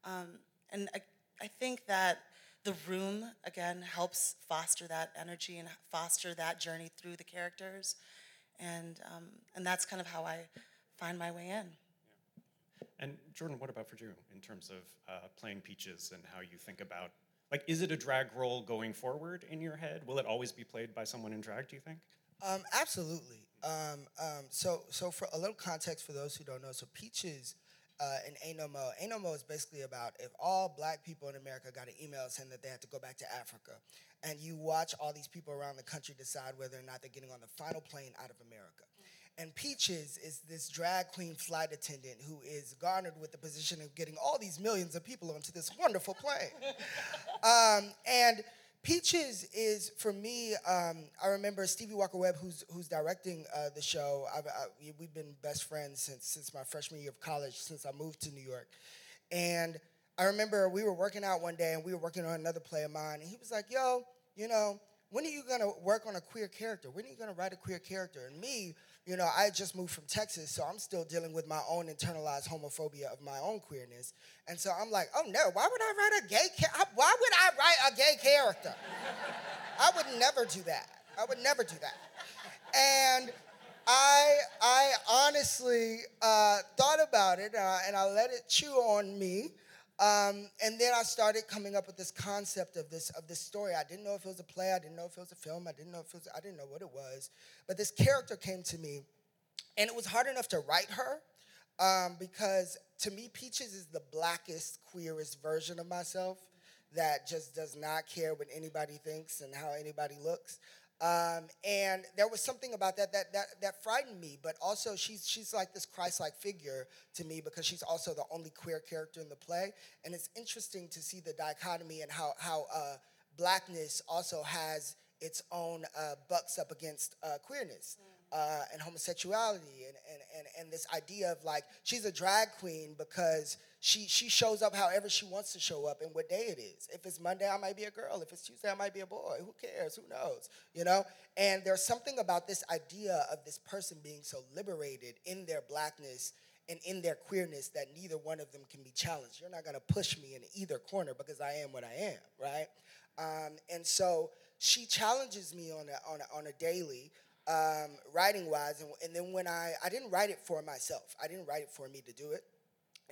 Um, and I, I think that the room, again, helps foster that energy and foster that journey through the characters. And, um, and that's kind of how I find my way in. And Jordan, what about for you in terms of uh, playing Peaches and how you think about, like, is it a drag role going forward in your head? Will it always be played by someone in drag? Do you think? Um, absolutely. Um, um, so, so for a little context for those who don't know, so Peaches uh, and Ain't No Mo. Ain't No Mo is basically about if all black people in America got an email saying that they had to go back to Africa, and you watch all these people around the country decide whether or not they're getting on the final plane out of America. And Peaches is this drag queen flight attendant who is garnered with the position of getting all these millions of people onto this wonderful plane. um, and Peaches is for me. Um, I remember Stevie Walker Webb, who's who's directing uh, the show. I've, I, we've been best friends since since my freshman year of college, since I moved to New York. And I remember we were working out one day, and we were working on another play of mine, and he was like, "Yo, you know, when are you gonna work on a queer character? When are you gonna write a queer character?" And me, you know, I just moved from Texas, so I'm still dealing with my own internalized homophobia of my own queerness. And so I'm like, oh no, why would I write a gay character? Why would I write a gay character? I would never do that. I would never do that. And I, I honestly uh, thought about it uh, and I let it chew on me. Um, and then I started coming up with this concept of this of this story. I didn't know if it was a play. I didn't know if it was a film. I didn't know if it was. I didn't know what it was. But this character came to me, and it was hard enough to write her um, because to me, Peaches is the blackest, queerest version of myself that just does not care what anybody thinks and how anybody looks. Um, and there was something about that, that that that frightened me. But also, she's she's like this Christ-like figure to me because she's also the only queer character in the play. And it's interesting to see the dichotomy and how how uh, blackness also has its own uh, bucks up against uh, queerness. Uh, and homosexuality and, and, and, and this idea of like she's a drag queen because she she shows up however she wants to show up and what day it is. If it's Monday, I might be a girl. If it's Tuesday, I might be a boy. Who cares? Who knows? You know? And there's something about this idea of this person being so liberated in their blackness and in their queerness that neither one of them can be challenged. You're not gonna push me in either corner because I am what I am, right? Um, and so she challenges me on a, on a, on a daily um, writing wise. And, and then when I, I didn't write it for myself, I didn't write it for me to do it.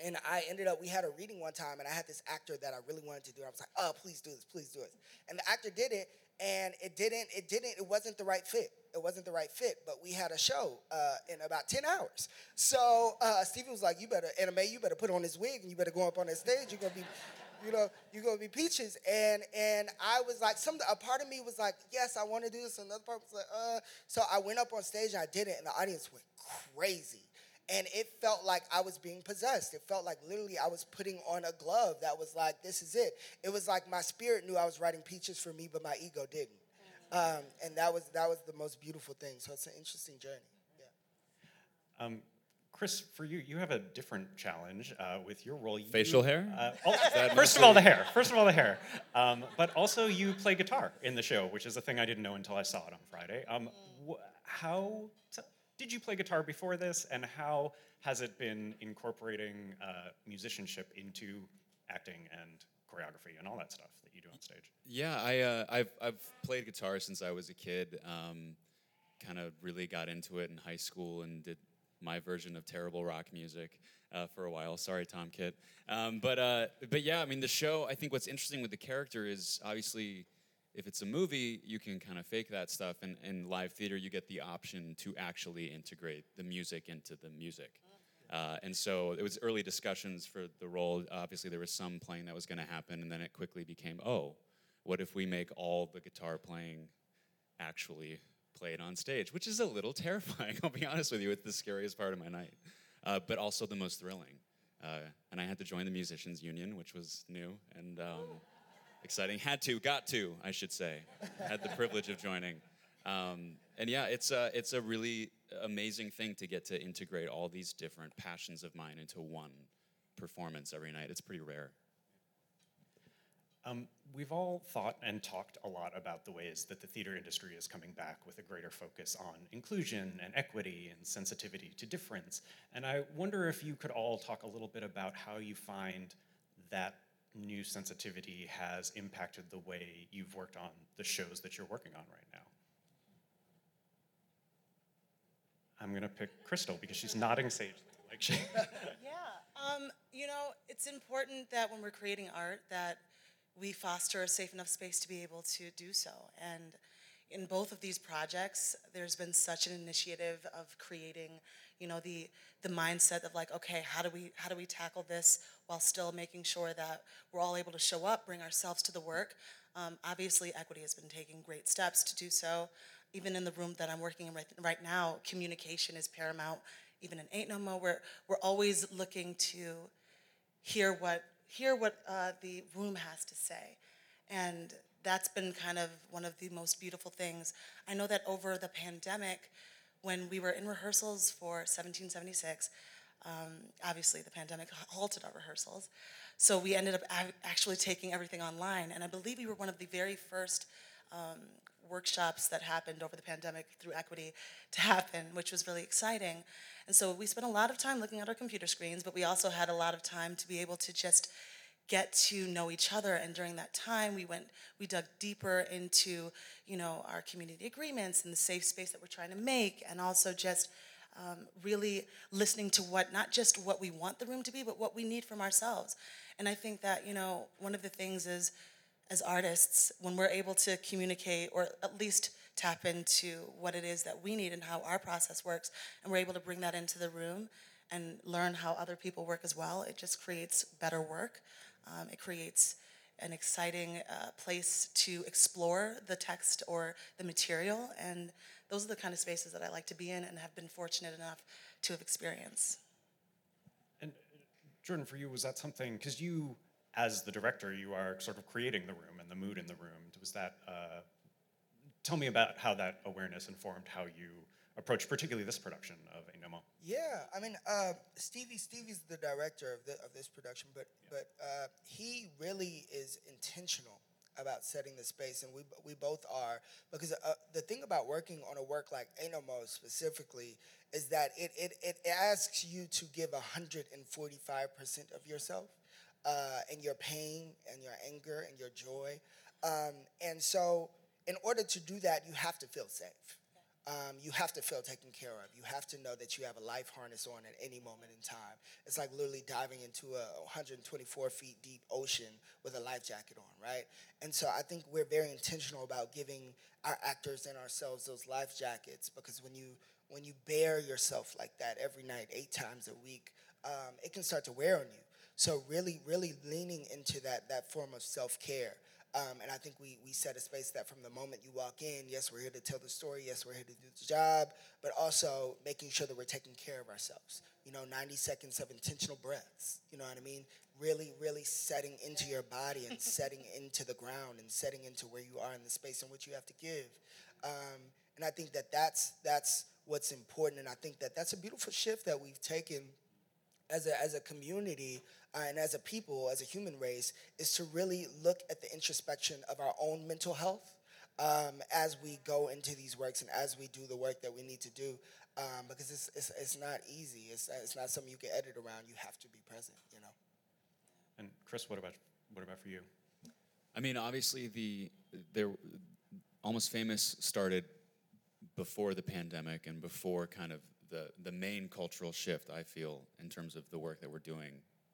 And I ended up, we had a reading one time, and I had this actor that I really wanted to do it. I was like, oh, please do this, please do it. And the actor did it, and it didn't, it didn't, it wasn't the right fit. It wasn't the right fit, but we had a show uh, in about 10 hours. So uh, was like, you better, Anime, you better put on this wig, and you better go up on that stage. You're gonna be, you know, you're gonna be peaches. And and I was like, some a part of me was like, yes, I want to do this. Another part was like, uh. So I went up on stage and I did it, and the audience went crazy. And it felt like I was being possessed. It felt like literally I was putting on a glove that was like, this is it. It was like my spirit knew I was writing peaches for me, but my ego didn't. Um, and that was that was the most beautiful thing. So it's an interesting journey. Yeah. Um, Chris, for you, you have a different challenge uh, with your role. You, Facial hair? Uh, that first of all, the hair. First of all, the hair. Um, but also, you play guitar in the show, which is a thing I didn't know until I saw it on Friday. Um, wh- how? T- did you play guitar before this, and how has it been incorporating uh, musicianship into acting and choreography and all that stuff that you do on stage? Yeah, I, uh, I've, I've played guitar since I was a kid. Um, kind of really got into it in high school and did my version of terrible rock music uh, for a while. Sorry, Tom Kitt. Um, but, uh, but yeah, I mean, the show, I think what's interesting with the character is obviously if it's a movie, you can kind of fake that stuff. And in live theater, you get the option to actually integrate the music into the music. Uh, and so it was early discussions for the role. Obviously, there was some playing that was going to happen, and then it quickly became, oh, what if we make all the guitar playing actually played on stage? Which is a little terrifying. I'll be honest with you. It's the scariest part of my night, uh, but also the most thrilling. Uh, and I had to join the musicians union, which was new and um, exciting. Had to, got to, I should say. Had the privilege of joining. Um, and yeah, it's a, it's a really amazing thing to get to integrate all these different passions of mine into one performance every night. It's pretty rare. Um, we've all thought and talked a lot about the ways that the theater industry is coming back with a greater focus on inclusion and equity and sensitivity to difference. And I wonder if you could all talk a little bit about how you find that new sensitivity has impacted the way you've worked on the shows that you're working on right now. I'm gonna pick Crystal because she's nodding sagely. Like she. yeah. Um, you know, it's important that when we're creating art that we foster a safe enough space to be able to do so. And in both of these projects, there's been such an initiative of creating, you know, the the mindset of like, okay, how do we how do we tackle this while still making sure that we're all able to show up, bring ourselves to the work. Um, obviously, equity has been taking great steps to do so. Even in the room that I'm working in right, right now, communication is paramount. Even in Ain't No Mo, we're we're always looking to hear what hear what uh, the room has to say, and that's been kind of one of the most beautiful things. I know that over the pandemic, when we were in rehearsals for 1776, um, obviously the pandemic halted our rehearsals, so we ended up actually taking everything online, and I believe we were one of the very first. Um, workshops that happened over the pandemic through equity to happen, which was really exciting. And so we spent a lot of time looking at our computer screens, but we also had a lot of time to be able to just get to know each other and during that time we went we dug deeper into you know our community agreements and the safe space that we're trying to make and also just um, really listening to what not just what we want the room to be but what we need from ourselves and i think that you know one of the things is as artists when we're able to communicate or at least tap into what it is that we need and how our process works and we're able to bring that into the room and learn how other people work as well it just creates better work. Um, it creates an exciting uh, place to explore the text or the material and those are the kind of spaces that i like to be in and have been fortunate enough to have experienced. And jordan for you was that something because you as the director, you are sort of creating the room and the mood in the room. Was that, uh, tell me about how that awareness informed how you approach particularly this production of Ain't No Mo. Yeah, I mean, uh, Stevie Stevie's the director of, the, of this production, but yeah. but uh, he really is intentional about setting the space, and we we both are because uh, the thing about working on a work like Ain't No Mo specifically is that it it, it asks you to give hundred and forty five percent of yourself uh, and your pain and your anger and your joy. Um, and so, in order to do that, you have to feel safe. Um, you have to feel taken care of. You have to know that you have a life harness on at any moment in time. It's like literally diving into a 124 feet deep ocean with a life jacket on, right? And so I think we're very intentional about giving our actors and ourselves those life jackets because when you when you bear yourself like that every night, eight times a week, um, it can start to wear on you. So really, really leaning into that that form of self care. Um, and I think we, we set a space that from the moment you walk in, yes, we're here to tell the story, yes, we're here to do the job, but also making sure that we're taking care of ourselves. You know, 90 seconds of intentional breaths, you know what I mean? Really, really setting into your body and setting into the ground and setting into where you are in the space in which you have to give. Um, and I think that that's, that's what's important. And I think that that's a beautiful shift that we've taken as a, as a community uh, and as a people, as a human race, is to really look at the introspection of our own mental health. um, as we go into these works and as we do the work that we need to do. Um, because it's, it's, it's not easy. It's, it's not something you can edit around. You have to be present, you know. And Chris, what about what about for you? I mean, obviously, the there almost famous started before the pandemic and before kind of the the main cultural shift. I feel in terms of the work that we're doing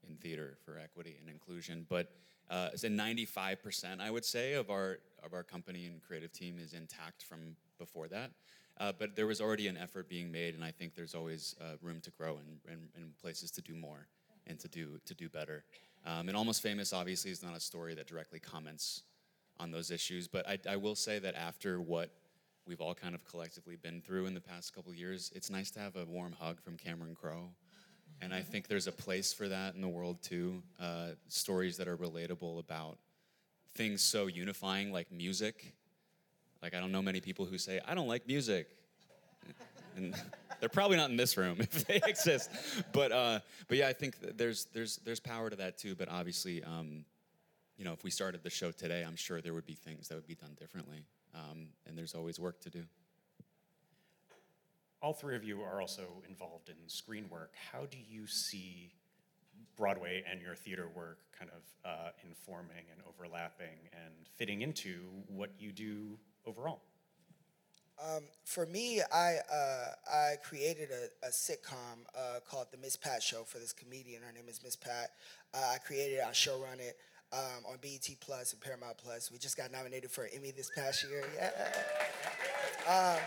in theater for equity and inclusion, but. Uh, it's a 95%, I would say, of our of our company and creative team is intact from before that. Uh, but there was already an effort being made, and I think there's always uh, room to grow and, and, and, places to do more and to do to do better. Um, and Almost Famous, obviously, is not a story that directly comments on those issues. But I, I will say that after what we've all kind of collectively been through in the past couple years, it's nice to have a warm hug from Cameron Crowe. And I think there's a place for that in the world too. Uh, stories that are relatable about things so unifying like music. Like, I don't know many people who say, I don't like music. And they're probably not in this room if they exist. But, uh, but yeah, I think there's, there's, there's power to that too. But obviously, um, you know, if we started the show today, I'm sure there would be things that would be done differently. Um, and there's always work to do. All three of you are also involved in screen work. How do you see Broadway and your theater work kind of uh, informing and overlapping and fitting into what you do overall? Um, for me, I uh, I created a, a sitcom uh, called The Miss Pat Show for this comedian. Her name is Miss Pat. Uh, I created it. I showrun it um, on BET Plus and Paramount Plus. We just got nominated for an Emmy this past year. Yeah. Um,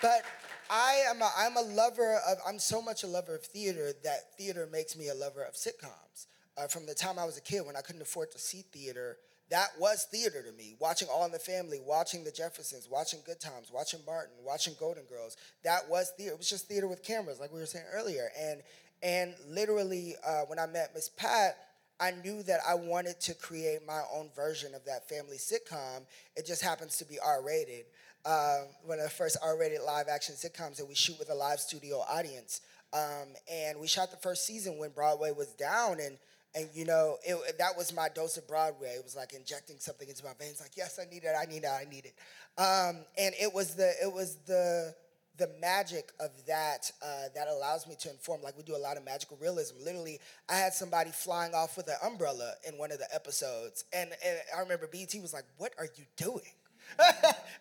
but I am a, I'm a lover of, I'm so much a lover of theater that theater makes me a lover of sitcoms. Uh, from the time I was a kid when I couldn't afford to see theater, that was theater to me. Watching All in the Family, watching The Jeffersons, watching Good Times, watching Martin, watching Golden Girls, that was theater. It was just theater with cameras, like we were saying earlier. And, and literally, uh, when I met Miss Pat, I knew that I wanted to create my own version of that family sitcom. It just happens to be R rated um, one of the first R-rated live-action sitcoms that we shoot with a live studio audience. Um, and we shot the first season when Broadway was down, and and you know it, that was my dose of Broadway. It was like injecting something into my veins. Like yes, I need it. I need it. I need it. Um, and it was the it was the the magic of that uh, that allows me to inform. Like we do a lot of magical realism. Literally, I had somebody flying off with an umbrella in one of the episodes, and, and I remember BET was like, "What are you doing?"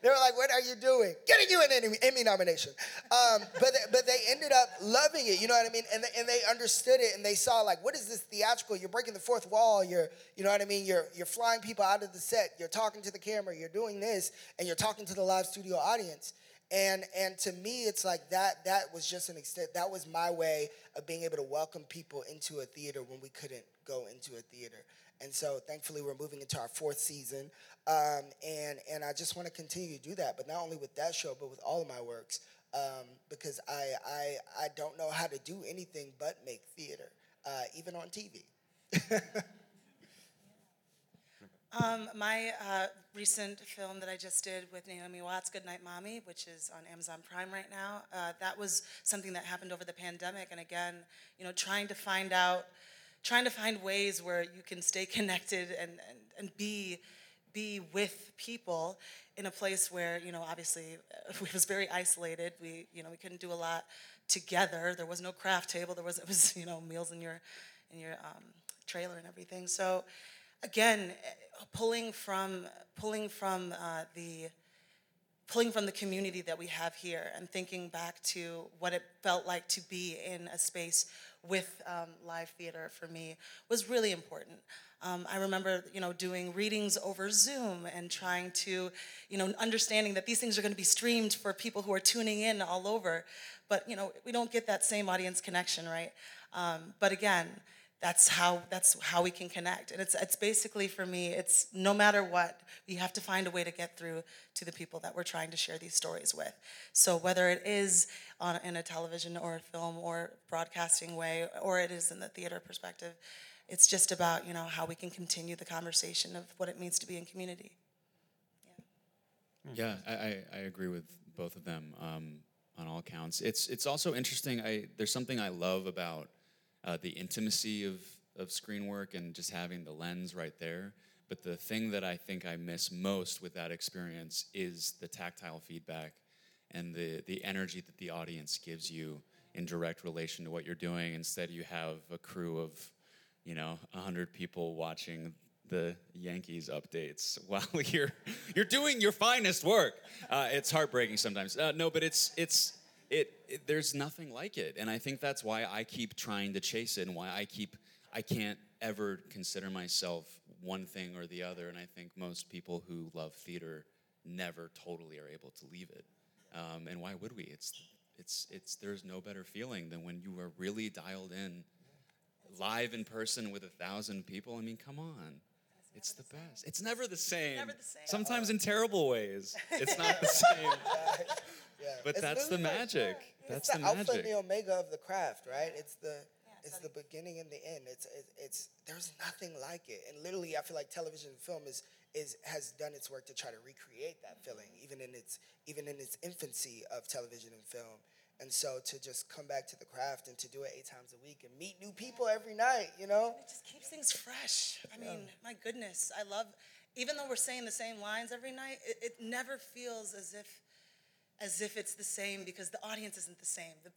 they were like, "What are you doing? Getting you an Emmy, Emmy nomination." Um, but they, but they ended up loving it. You know what I mean? And they, and they understood it, and they saw like, "What is this theatrical? You're breaking the fourth wall. You're you know what I mean? You're you're flying people out of the set. You're talking to the camera. You're doing this, and you're talking to the live studio audience." And and to me, it's like that. That was just an extent. That was my way of being able to welcome people into a theater when we couldn't go into a theater. And so, thankfully, we're moving into our fourth season. Um, and and I just want to continue to do that, but not only with that show, but with all of my works, um, because I, I I don't know how to do anything but make theater, uh, even on TV. um, my uh, recent film that I just did with Naomi Watts, Goodnight Mommy, which is on Amazon Prime right now, uh, that was something that happened over the pandemic, and again, you know, trying to find out, trying to find ways where you can stay connected and and, and be be with people in a place where you know obviously we was very isolated. We you know we couldn't do a lot together. There was no craft table. There was it was you know meals in your in your um, trailer and everything. So again pulling from pulling from uh, the pulling from the community that we have here and thinking back to what it felt like to be in a space with um, live theater for me was really important um, I remember, you know, doing readings over Zoom and trying to, you know, understanding that these things are going to be streamed for people who are tuning in all over. But you know, we don't get that same audience connection, right? Um, but again, that's how that's how we can connect. And it's it's basically for me, it's no matter what, we have to find a way to get through to the people that we're trying to share these stories with. So whether it is on in a television or a film or broadcasting way, or it is in the theater perspective it's just about you know how we can continue the conversation of what it means to be in community. Yeah, I, I, I agree with both of them um, on all counts. It's it's also interesting. I there's something I love about uh, the intimacy of of screen work and just having the lens right there. But the thing that I think I miss most with that experience is the tactile feedback and the, the energy that the audience gives you in direct relation to what you're doing. Instead, you have a crew of, you know, 100 people watching the Yankees updates while you're you're doing your finest work. Uh, it's heartbreaking sometimes. Uh, no, but it's it's it, it. There's nothing like it, and I think that's why I keep trying to chase it, and why I keep I can't ever consider myself one thing or the other. And I think most people who love theater never totally are able to leave it. Um, and why would we? It's it's it's there's no better feeling than when you are really dialed in live in person with a thousand people. I mean, come on. It's the best. It's never the same. never the same. Sometimes in terrible ways. It's not the same. But It's that's the literally like- magic. That's it's the the, alpha magic. and the omega of the craft, right? It's the it's the beginning and the end. It's, it's it's there's nothing like it. And literally, I feel like television and film is is has done its work to try to recreate that feeling, even in its even in its infancy of television and film. And so to just come back to the craft and to do it eight times a week and meet new people every night, you know, It just keeps things fresh. I mean, my goodness, I love. Even though we're saying the same lines every night, it, it never feels as if as if it's the same because the audience isn't the same. The,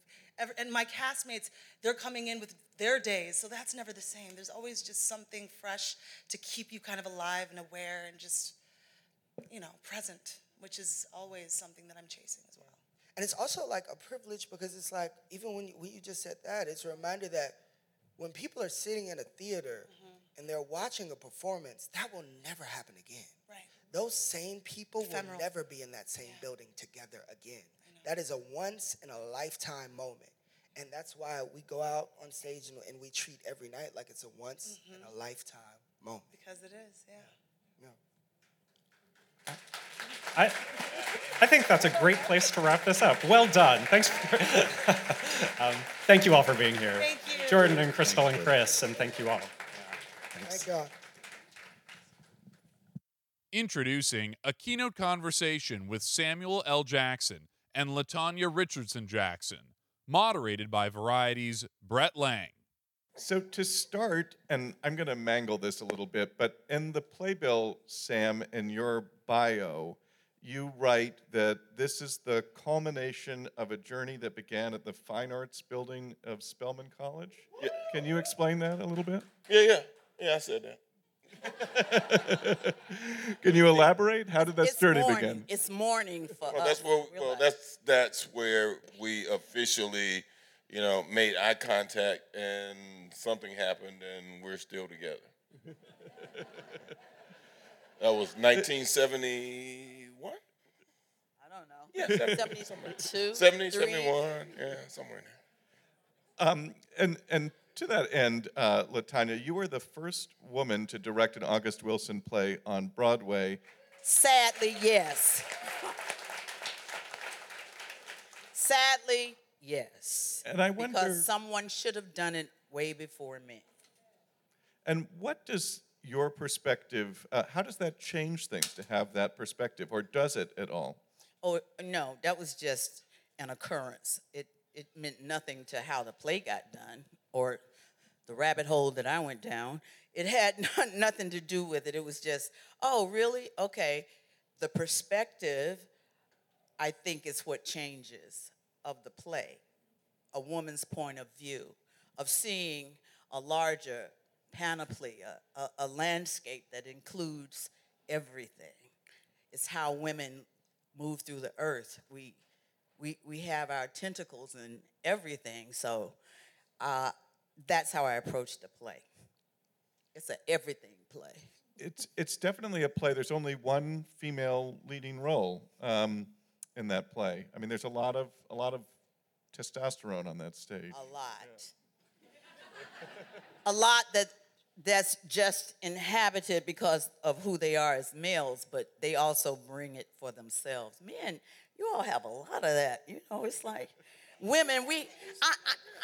and my castmates, they're coming in with their days, so that's never the same. There's always just something fresh to keep you kind of alive and aware and just, you know, present, which is always something that I'm chasing as well. And it's also like a privilege because it's like even when you, when you just said that, it's a reminder that when people are sitting in a theater mm-hmm. and they're watching a performance, that will never happen again. Right. Those same people Ephemeral. will never be in that same building together again. That is a once in a lifetime moment. And that's why we go out on stage and, and we treat every night like it's a once in a lifetime moment. Because it is, yeah. I, I think that's a great place to wrap this up. Well done. Thanks for, um, thank you all for being here. Thank you. Jordan and Crystal and Chris, and thank you all. Thank God. Introducing a keynote conversation with Samuel L. Jackson and Latanya Richardson Jackson, moderated by Variety's Brent Lang. So to start, and I'm going to mangle this a little bit, but in the playbill, Sam, in your bio, you write that this is the culmination of a journey that began at the Fine Arts Building of Spelman College. Yeah. Can you explain that a little bit? Yeah, yeah, yeah. I said that. Can you elaborate? How did that It's journey morning. begin? It's morning for Well, us. that's where. Well, that's that's where we officially, you know, made eye contact, and something happened, and we're still together. That was 1971. I don't know. Yeah, 72, 70, 71. Yeah, somewhere in there. Um, and and to that end, uh, Latanya, you were the first woman to direct an August Wilson play on Broadway. Sadly, yes. Sadly, yes. And I wonder- because someone should have done it way before me. And what does your perspective? Uh, how does that change things to have that perspective, or does it at all? Oh no, that was just an occurrence. It it meant nothing to how the play got done or the rabbit hole that I went down. It had not, nothing to do with it. It was just, oh, really? Okay. The perspective, I think, is what changes of the play. A woman's point of view of seeing a larger panoply, a, a, a landscape that includes everything. It's how women move through the earth. We, we, we have our tentacles in everything. So uh, that's how I approach the play. It's an everything play. It's it's definitely a play. There's only one female leading role um, in that play. I mean, there's a lot of a lot of testosterone on that stage. A lot. a lot that that's just inhabited because of who they are as males, but they also bring it for themselves. Men, you all have a lot of that. You know, it's like women. We, I,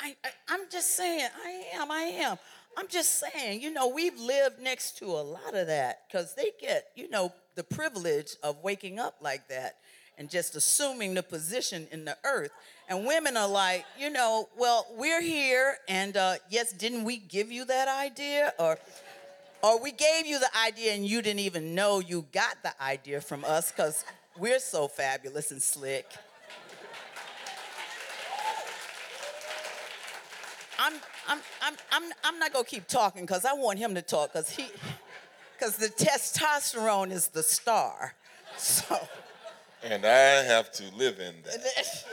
I, I, I'm just saying. I am. I am. I'm just saying. You know, we've lived next to a lot of that because they get, you know, the privilege of waking up like that and just assuming the position in the earth. And women are like, you know, well, we're here, and uh, yes, didn't we give you that idea? Or Or we gave you the idea and you didn't even know you got the idea from us because we're so fabulous and slick. I'm, I'm, I'm, I'm, I'm not gonna keep talking because I want him to talk because he, because the testosterone is the star. So. And I have to live in that.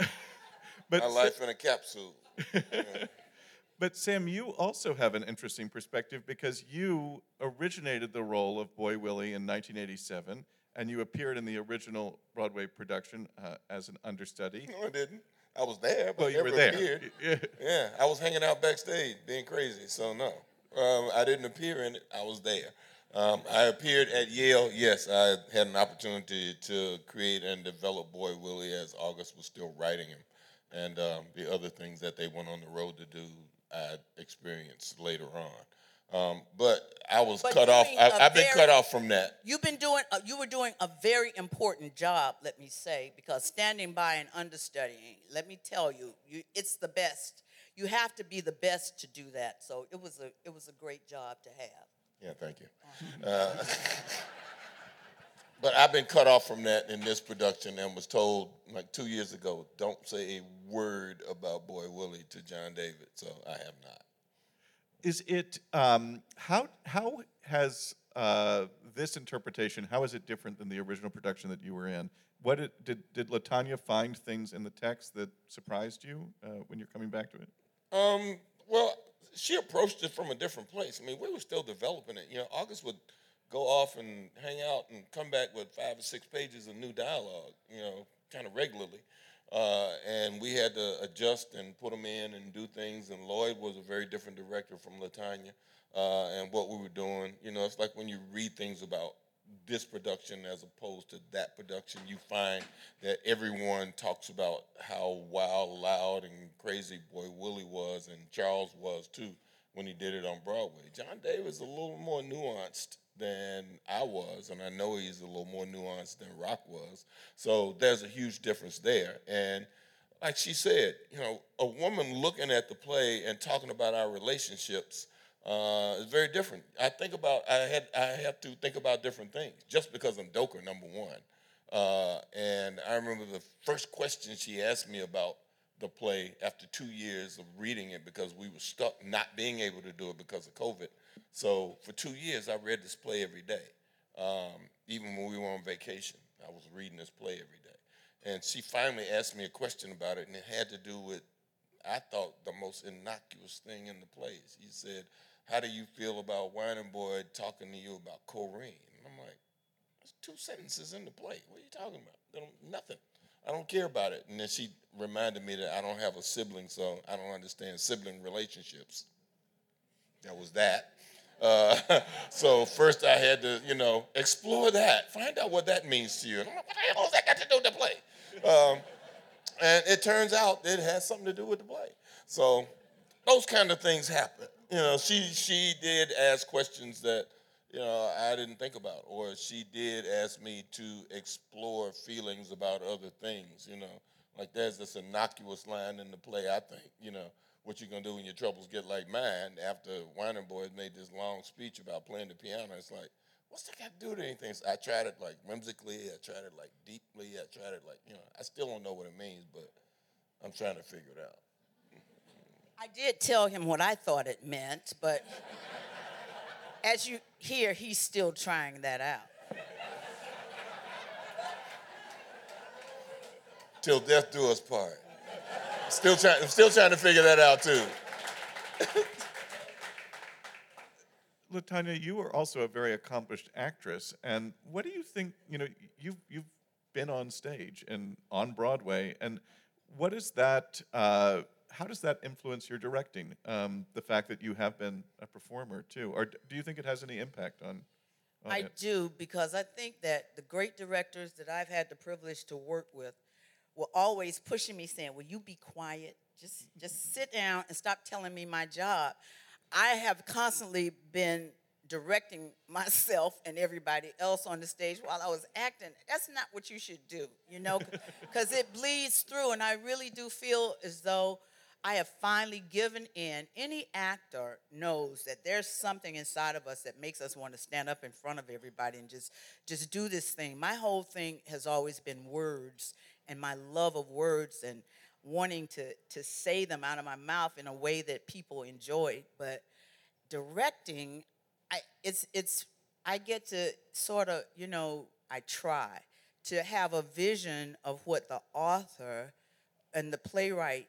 But My life in a capsule. But Sam, you also have an interesting perspective because you originated the role of Boy Willie in 1987, and you appeared in the original Broadway production uh, as an understudy. No, I didn't. I was there, but Well, you were there. appeared. Yeah. Yeah, I was hanging out backstage, being crazy. So no, um, I didn't appear in it. I was there. Um, I appeared at Yale. Yes, I had an opportunity to create and develop Boy Willie as August was still writing him, and um, the other things that they went on the road to do, I experienced later on. Um, but I was But cut off. I, a I've been cut off from that. You've been doing, uh, you were doing a very important job, let me say, because standing by and understudying, let me tell you, you, it's the best. You have to be the best to do that. So it was a, it was a great job to have. Yeah, thank you. Uh, but I've been cut off from that in this production and was told like two years ago, don't say a word about Boy Willie to John David. So I have not. Is it um, how how has uh, this interpretation? How is it different than the original production that you were in? What it, did did Latanya find things in the text that surprised you uh, when you're coming back to it? Um, well, she approached it from a different place. I mean, we were still developing it. You know, August would go off and hang out and come back with five or six pages of new dialogue, you know, kind of regularly. Uh, and we had to adjust and put them in and do things. And Lloyd was a very different director from Latanya uh, and what we were doing. You know, it's like when you read things about this production as opposed to that production, you find that everyone talks about how wild, loud, and crazy Boy Willie was, and Charles was too when he did it on Broadway. John David's a little more nuanced than I was, and I know he's a little more nuanced than Roc was. So there's a huge difference there. And like she said, you know, a woman looking at the play and talking about our relationships uh, is very different. I think about I had I have to think about different things just because I'm Doaker number one. Uh, and I remember the first question she asked me about the play after two years of reading it because we were stuck not being able to do it because of COVID. So for two years, I read this play every day. Um, even when we were on vacation, I was reading this play every day. And she finally asked me a question about it, and it had to do with, I thought, the most innocuous thing in the play. She said, How do you feel about Wining Boy talking to you about Corrine? And I'm like, There's two sentences in the play. What are you talking about? Nothing. I don't care about it. And then she reminded me that I don't have a sibling, so I don't understand sibling relationships. That was that. Uh, so first I had to, you know, explore that, find out what that means to you. And I'm like, what the hell has that got to do with the play? Um, and it turns out it has something to do with the play. So those kind of things happen. You know, she she did ask questions that you know I didn't think about, or she did ask me to explore feelings about other things. You know, like there's this innocuous line in the play. I think you know what you're gonna do when your troubles get like mine. After Wining Boys made this long speech about playing the piano, it's like, what's that got to do with anything? So I tried it like whimsically. I tried it like deeply. I tried it like you know. I still don't know what it means, but I'm trying to figure it out. I did tell him what I thought it meant, but as you hear, he's still trying that out. Till death do us part. Still trying, still trying to figure that out too. Latanya, you are also a very accomplished actress, and what do you think? You know, you've you've been on stage and on Broadway, and what is that? Uh, how does that influence your directing? Um, the fact that you have been a performer too, or do you think it has any impact on? on I it? do because I think that the great directors that I've had the privilege to work with were always pushing me, saying, "Will you be quiet? Just just sit down and stop telling me my job." I have constantly been directing myself and everybody else on the stage while I was acting. That's not what you should do, you know, because it bleeds through, and I really do feel as though I have finally given in. Any actor knows that there's something inside of us that makes us want to stand up in front of everybody and just just do this thing. My whole thing has always been words and my love of words and wanting to to say them out of my mouth in a way that people enjoy. But directing, I it's it's I get to sort of, you know, I try to have a vision of what the author and the playwright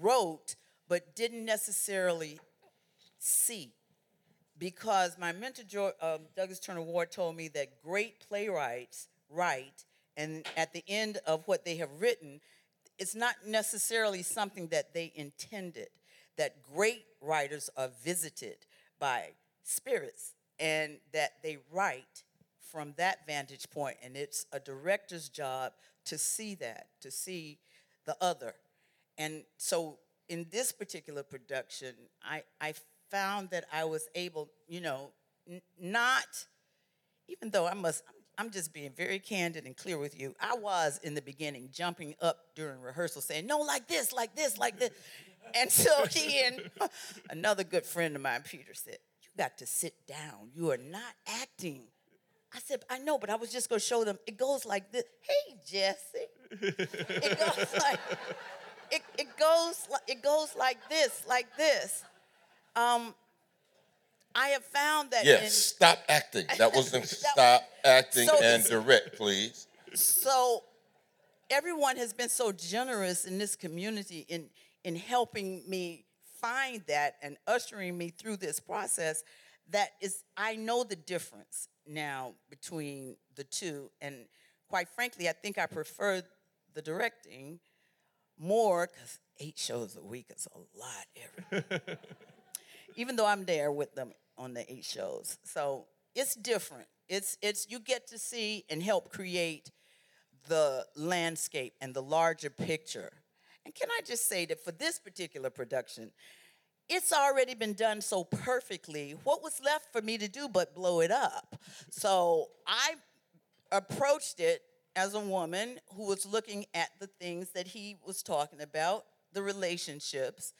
wrote, but didn't necessarily see. Because my mentor, um, Douglas Turner Ward, told me that great playwrights write, and at the end of what they have written, it's not necessarily something that they intended. That great writers are visited by spirits, and that they write from that vantage point, and it's a director's job to see that, to see the other. And so in this particular production, I, I found that I was able, you know, n- not, even though I must, I'm just being very candid and clear with you. I was in the beginning jumping up during rehearsal saying, no, like this, like this, like this. And so he and another good friend of mine, Peter, said, You got to sit down. You are not acting. I said, I know, but I was just going to show them. It goes like this. Hey, Jesse. It goes like, it, it goes like it goes like this, like this. Um, I have found that Yes, in, stop acting. That wasn't stop acting So and it's- direct, please. so everyone has been so generous in this community in in helping me find that and ushering me through this process that is I know the difference now between the two and quite frankly I think I prefer the directing more cuz 8 shows a week is a lot every even though I'm there with them on the eight shows. So it's different. It's it's you get to see and help create the landscape and the larger picture. And can I just say that for this particular production, it's already been done so perfectly. What was left for me to do but blow it up? So I approached it as a woman who was looking at the things that he was talking about, the relationships,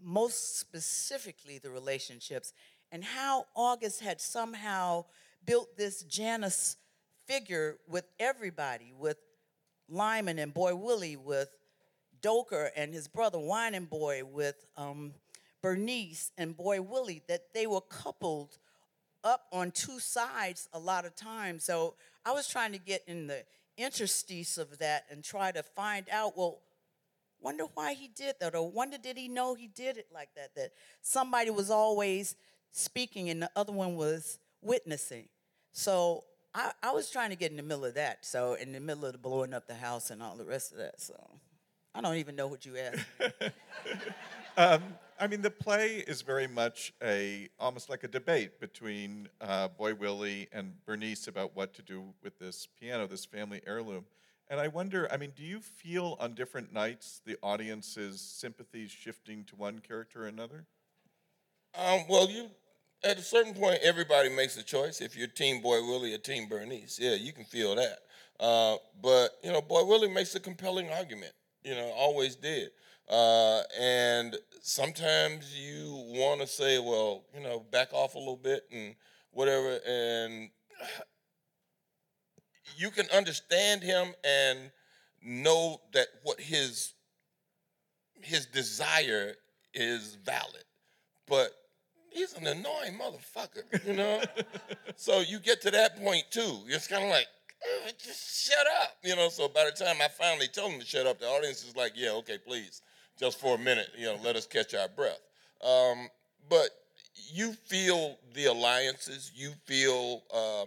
most specifically the relationships, and how August had somehow built this Janus figure with everybody, with Lyman and Boy Willie, with Doaker and his brother and Boy, with um, Bernice and Boy Willie, that they were coupled up on two sides a lot of times. So I was trying to get in the interstice of that and try to find out, well, wonder why he did that, or wonder did he know he did it like that, that somebody was always speaking and the other one was witnessing. So I, I was trying to get in the middle of that. So in the middle of the blowing up the house and all the rest of that. So I don't even know what you asked. Um, I mean, the play is very much a almost like a debate between uh, Boy Willie and Bernice about what to do with this piano, this family heirloom. And I wonder, I mean, do you feel on different nights the audience's sympathies shifting to one character or another? Um, well, you at a certain point, everybody makes a choice. If you're Team Boy Willie or Team Bernice, yeah, you can feel that. Uh, but you know, Boy Willie makes a compelling argument. You know, always did. Uh, and sometimes you want to say, well, you know, back off a little bit and whatever. And you can understand him and know that what his his desire is valid, but he's an annoying motherfucker, you know. so you get to that point too. It's kind of like, "Uh, just shut up, you know. So by the time I finally tell him to shut up, the audience is like, yeah, okay, please, just for a minute, you know, let us catch our breath. Um, but you feel the alliances, you feel uh,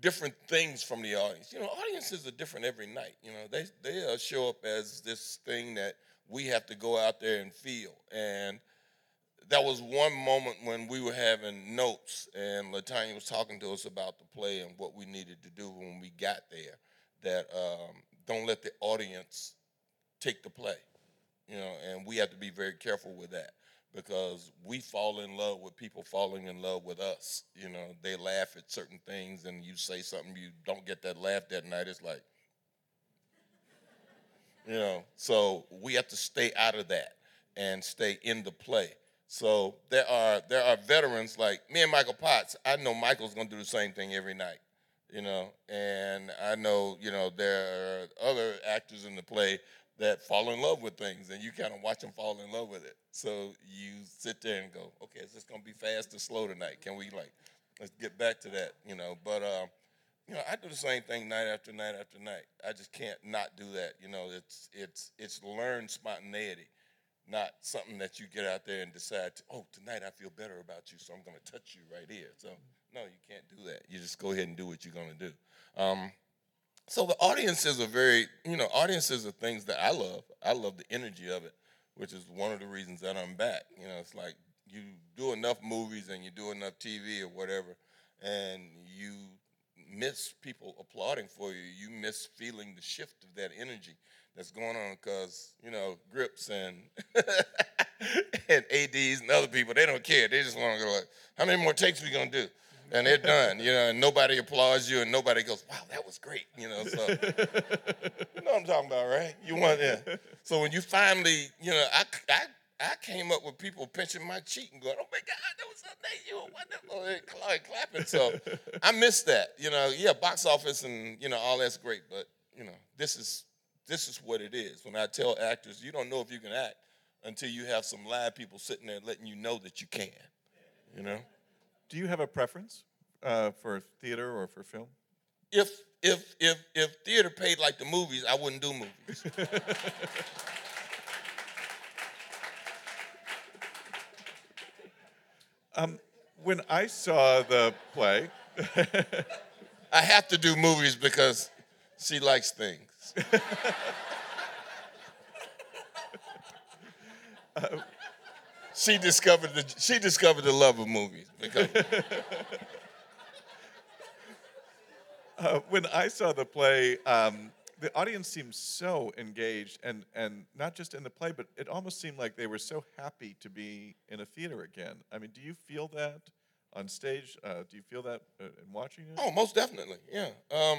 different things from the audience. You know, audiences are different every night. You know, they they show up as this thing that we have to go out there and feel. And that was one moment when we were having notes, and LaTanya was talking to us about the play and what we needed to do when we got there. That um, don't let the audience take the play, you know, and we have to be very careful with that because we fall in love with people falling in love with us. You know, they laugh at certain things, and you say something you don't get that laugh that night. It's like, You know, so we have to stay out of that and stay in the play. So there are there are veterans like me and Michael Potts. I know Michael's gonna do the same thing every night, you know, and I know you know there are other actors in the play that fall in love with things, and you kind of watch them fall in love with it. So you sit there and go, okay, is this gonna be fast or slow tonight? Can we like let's get back to that, you know? But um, you know, I do the same thing night after night after night. I just can't not do that. You know, it's it's it's learned spontaneity, not something that you get out there and decide. To, oh, tonight I feel better about you, so I'm going to touch you right here. So no, you can't do that. You just go ahead and do what you're going to do. Um, so the audiences are very, you know, audiences are things that I love. I love the energy of it, which is one of the reasons that I'm back. You know, it's like you do enough movies and you do enough TV or whatever, and you miss people applauding for you. You miss feeling the shift of that energy that's going on because you know grips and and ads and other people they don't care. They just want to go like, how many more takes we gonna do? And they're done, you know, and nobody applauds you and nobody goes, wow, that was great, you know. So you know what I'm talking about, right? You want yeah. So when you finally, you know, I, I I came up with people pinching my cheek and going, "Oh my God, that was so nice! You were wonderful!" and cla- clapping. So I miss that. You know, yeah, box office and you know all that's great, but you know this is this is what it is. When I tell actors, you don't know if you can act until you have some live people sitting there letting you know that you can. You know, Do you have a preference uh, for theater or for film? if if if if theater paid like the movies, I wouldn't do movies. Um, when I saw the play, I have to do movies because she likes things. she discovered the she discovered the love of movies because uh, when I saw the play, um, the audience seemed so engaged, and and not just in the play, but it almost seemed like they were so happy to be in a theater again. I mean, do you feel that on stage? Uh, do you feel that uh, in watching it? Oh, most definitely. Yeah. Um,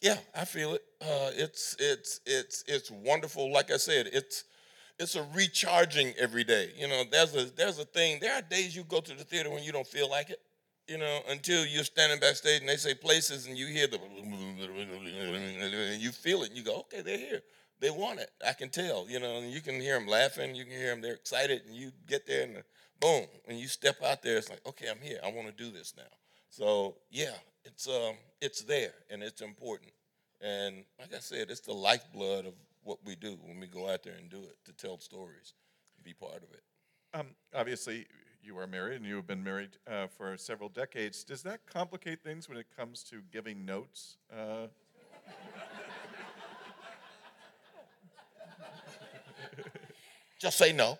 yeah, I feel it. Uh, it's it's it's it's wonderful. Like I said, it's it's a recharging every day. You know, there's a there's a thing. There are days you go to the theater when you don't feel like it. You know, until you're standing backstage and they say places and you hear the and you feel it and you go, okay, they're here. They want it. I can tell. You know, and you can hear them laughing. You can hear them. They're excited, and you get there and boom, and you step out there, it's like, okay, I'm here. I want to do this now. So yeah, it's um, it's there and it's important. And like I said, it's the lifeblood of what we do when we go out there and do it to tell stories, to be part of it. Um, obviously, you are married, and you have been married uh, for several decades. Does that complicate things when it comes to giving notes? Uh, Just say no.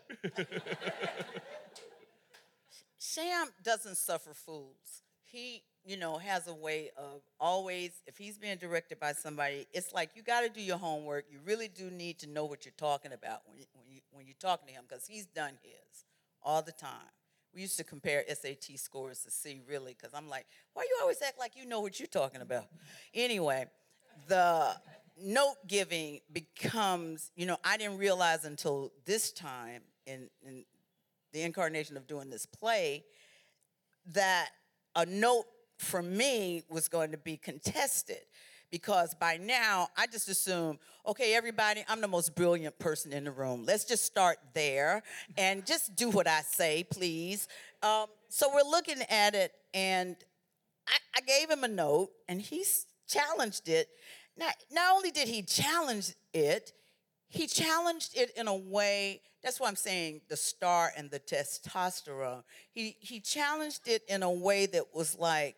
Sam doesn't suffer fools. He, you know, has a way of always, if he's being directed by somebody, it's like you got to do your homework. You really do need to know what you're talking about when when you when you're talking to him because he's done his all the time. We used to compare SAT scores to see really because I'm like, why you always act like you know what you're talking about? Anyway, the note giving becomes, you know, I didn't realize until this time in, in the incarnation of doing this play that a note for me was going to be contested because by now I just assume, okay, everybody, I'm the most brilliant person in the room. Let's just start there and just do what I say, please. Um, so we're looking at it, and I, I gave him a note, and he's challenged it. Now, not only did he challenge it, he challenged it in a way that's why i'm saying the star and the testosterone he he challenged it in a way that was like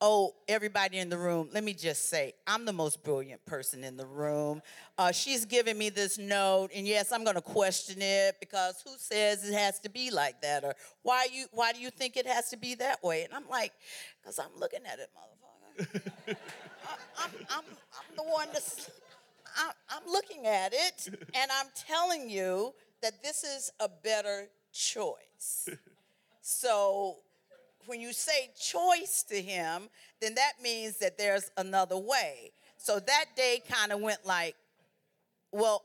oh everybody in the room let me just say i'm the most brilliant person in the room. Uh, she's giving me this note and yes i'm going to question it because who says it has to be like that or why you why do you think it has to be that way? And i'm like because i'm looking at it motherfucker. I, I'm, I'm, I'm the one that's I- I'm looking at it and I'm telling you that this is a better choice. So when you say choice to him, then that means that there's another way. So that day kind of went like, Well,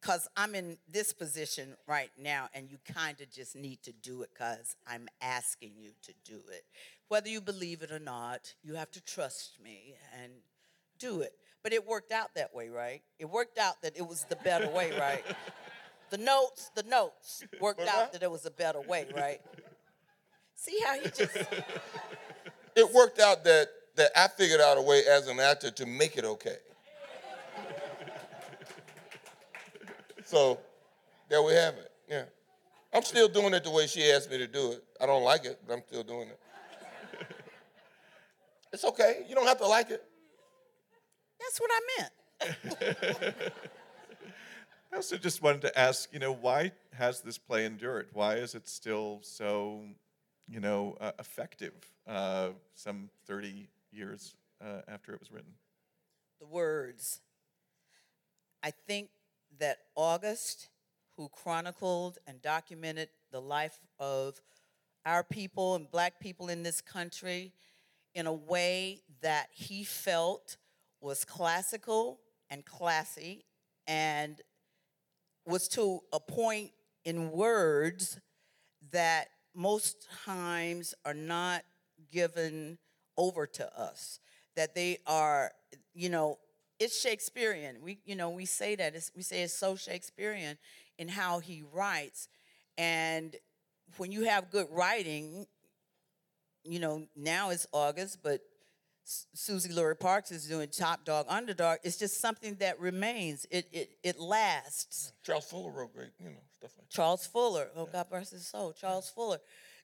because I'm in this position right now, and you kind of just need to do it because I'm asking you to do it. Whether you believe it or not, you have to trust me and do it. But it worked out that way, right? It worked out that it was the better way, right? The notes, the notes worked out that it was a better way, right? See how he just. It worked out that that I figured out a way as an actor to make it okay. so there we have it. Yeah. I'm still doing it the way she asked me to do it. I don't like it, but I'm still doing it. It's okay. You don't have to like it. That's what I meant. I also just wanted to ask, you know, why has this play endured? Why is it still so, you know, uh, effective uh, some 30 years uh, after it was written? the words. I think that August, who chronicled and documented the life of our people and black people in this country in a way that he felt was classical and classy and was to a point in words that most times are not given over to us that they are you know it's shakespearean. We you know we say that it's, we say it's so shakespearean in how he writes. And when you have good writing you know now it's august but Suzan-Lori Parks is doing Top Dog Underdog. It's just something that remains. It it it lasts. Charles Fuller wrote great, you know, stuff like Charles Fuller. Oh, God bless his soul. Charles Fuller.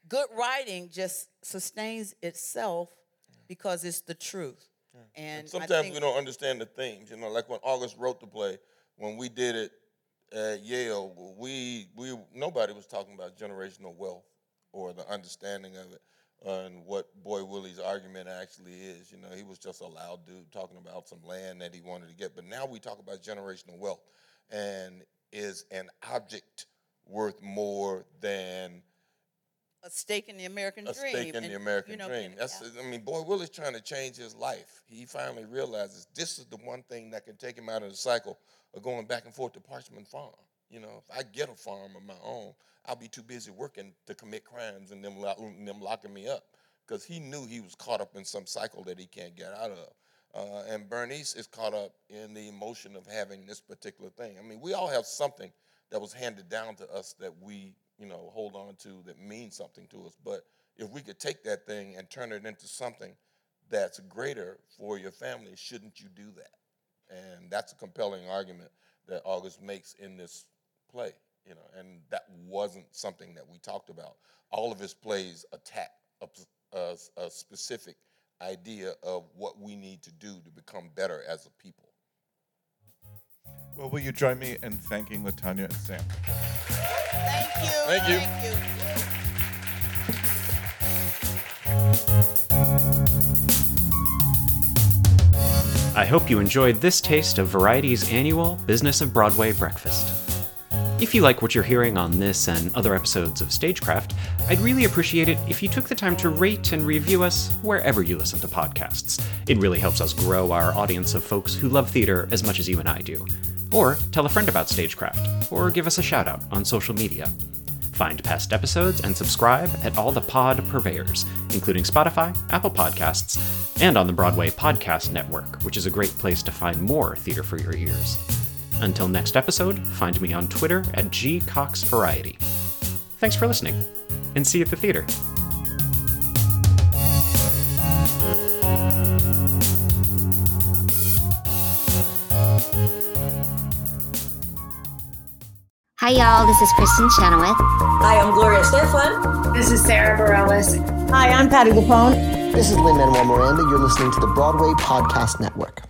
Good writing just sustains itself because it's the truth. And, And sometimes we don't understand the themes. You know, like when August wrote the play, when we did it at Yale, we we nobody was talking about generational wealth or the understanding of it and what Boy Willie's argument actually is. You know, he was just a loud dude talking about some land that he wanted to get. But now we talk about generational wealth, and is an object worth more than a stake in the American a dream. stake in and, the American you know, dream. That's I mean, boy, Willie's trying to change his life. He finally realizes this is the one thing that can take him out of the cycle of going back and forth to Parchman Farm. You know, if I get a farm of my own, I'll be too busy working to commit crimes and them, them locking me up. Because he knew he was caught up in some cycle that he can't get out of. Uh, and Bernice is caught up in the emotion of having this particular thing. I mean, we all have something that was handed down to us that we, you know, hold on to that means something to us. But if we could take that thing and turn it into something that's greater for your family, shouldn't you do that? And that's a compelling argument that August makes in this play, you know, and that wasn't something that we talked about. All of his plays attack a specific idea of what we need to do to become better as a people. Well, will you join me in thanking LaTanya and Sam? Thank you. Thank you. Thank you. I hope you enjoyed this taste of Variety's annual Business of Broadway breakfast. If you like what you're hearing on this and other episodes of Stagecraft, I'd really appreciate it if you took the time to rate and review us wherever you listen to podcasts. It really helps us grow our audience of folks who love theater as much as you and I do. Or tell a friend about Stagecraft, or give us a shout out on social media. Find past episodes and subscribe at all the pod purveyors, including Spotify, Apple Podcasts, and on the Broadway Podcast Network, which is a great place to find more theater for your ears. Until next episode, find me on Twitter at gcoxvariety. Thanks for listening, and see you at the theater. Hi, y'all. This is Kristin Chenoweth. Hi, I'm Gloria Estefan. This is Sara Bareilles. Hi, I'm Patti LuPone. This is Lin-Manuel Miranda. You're listening to the Broadway Podcast Network.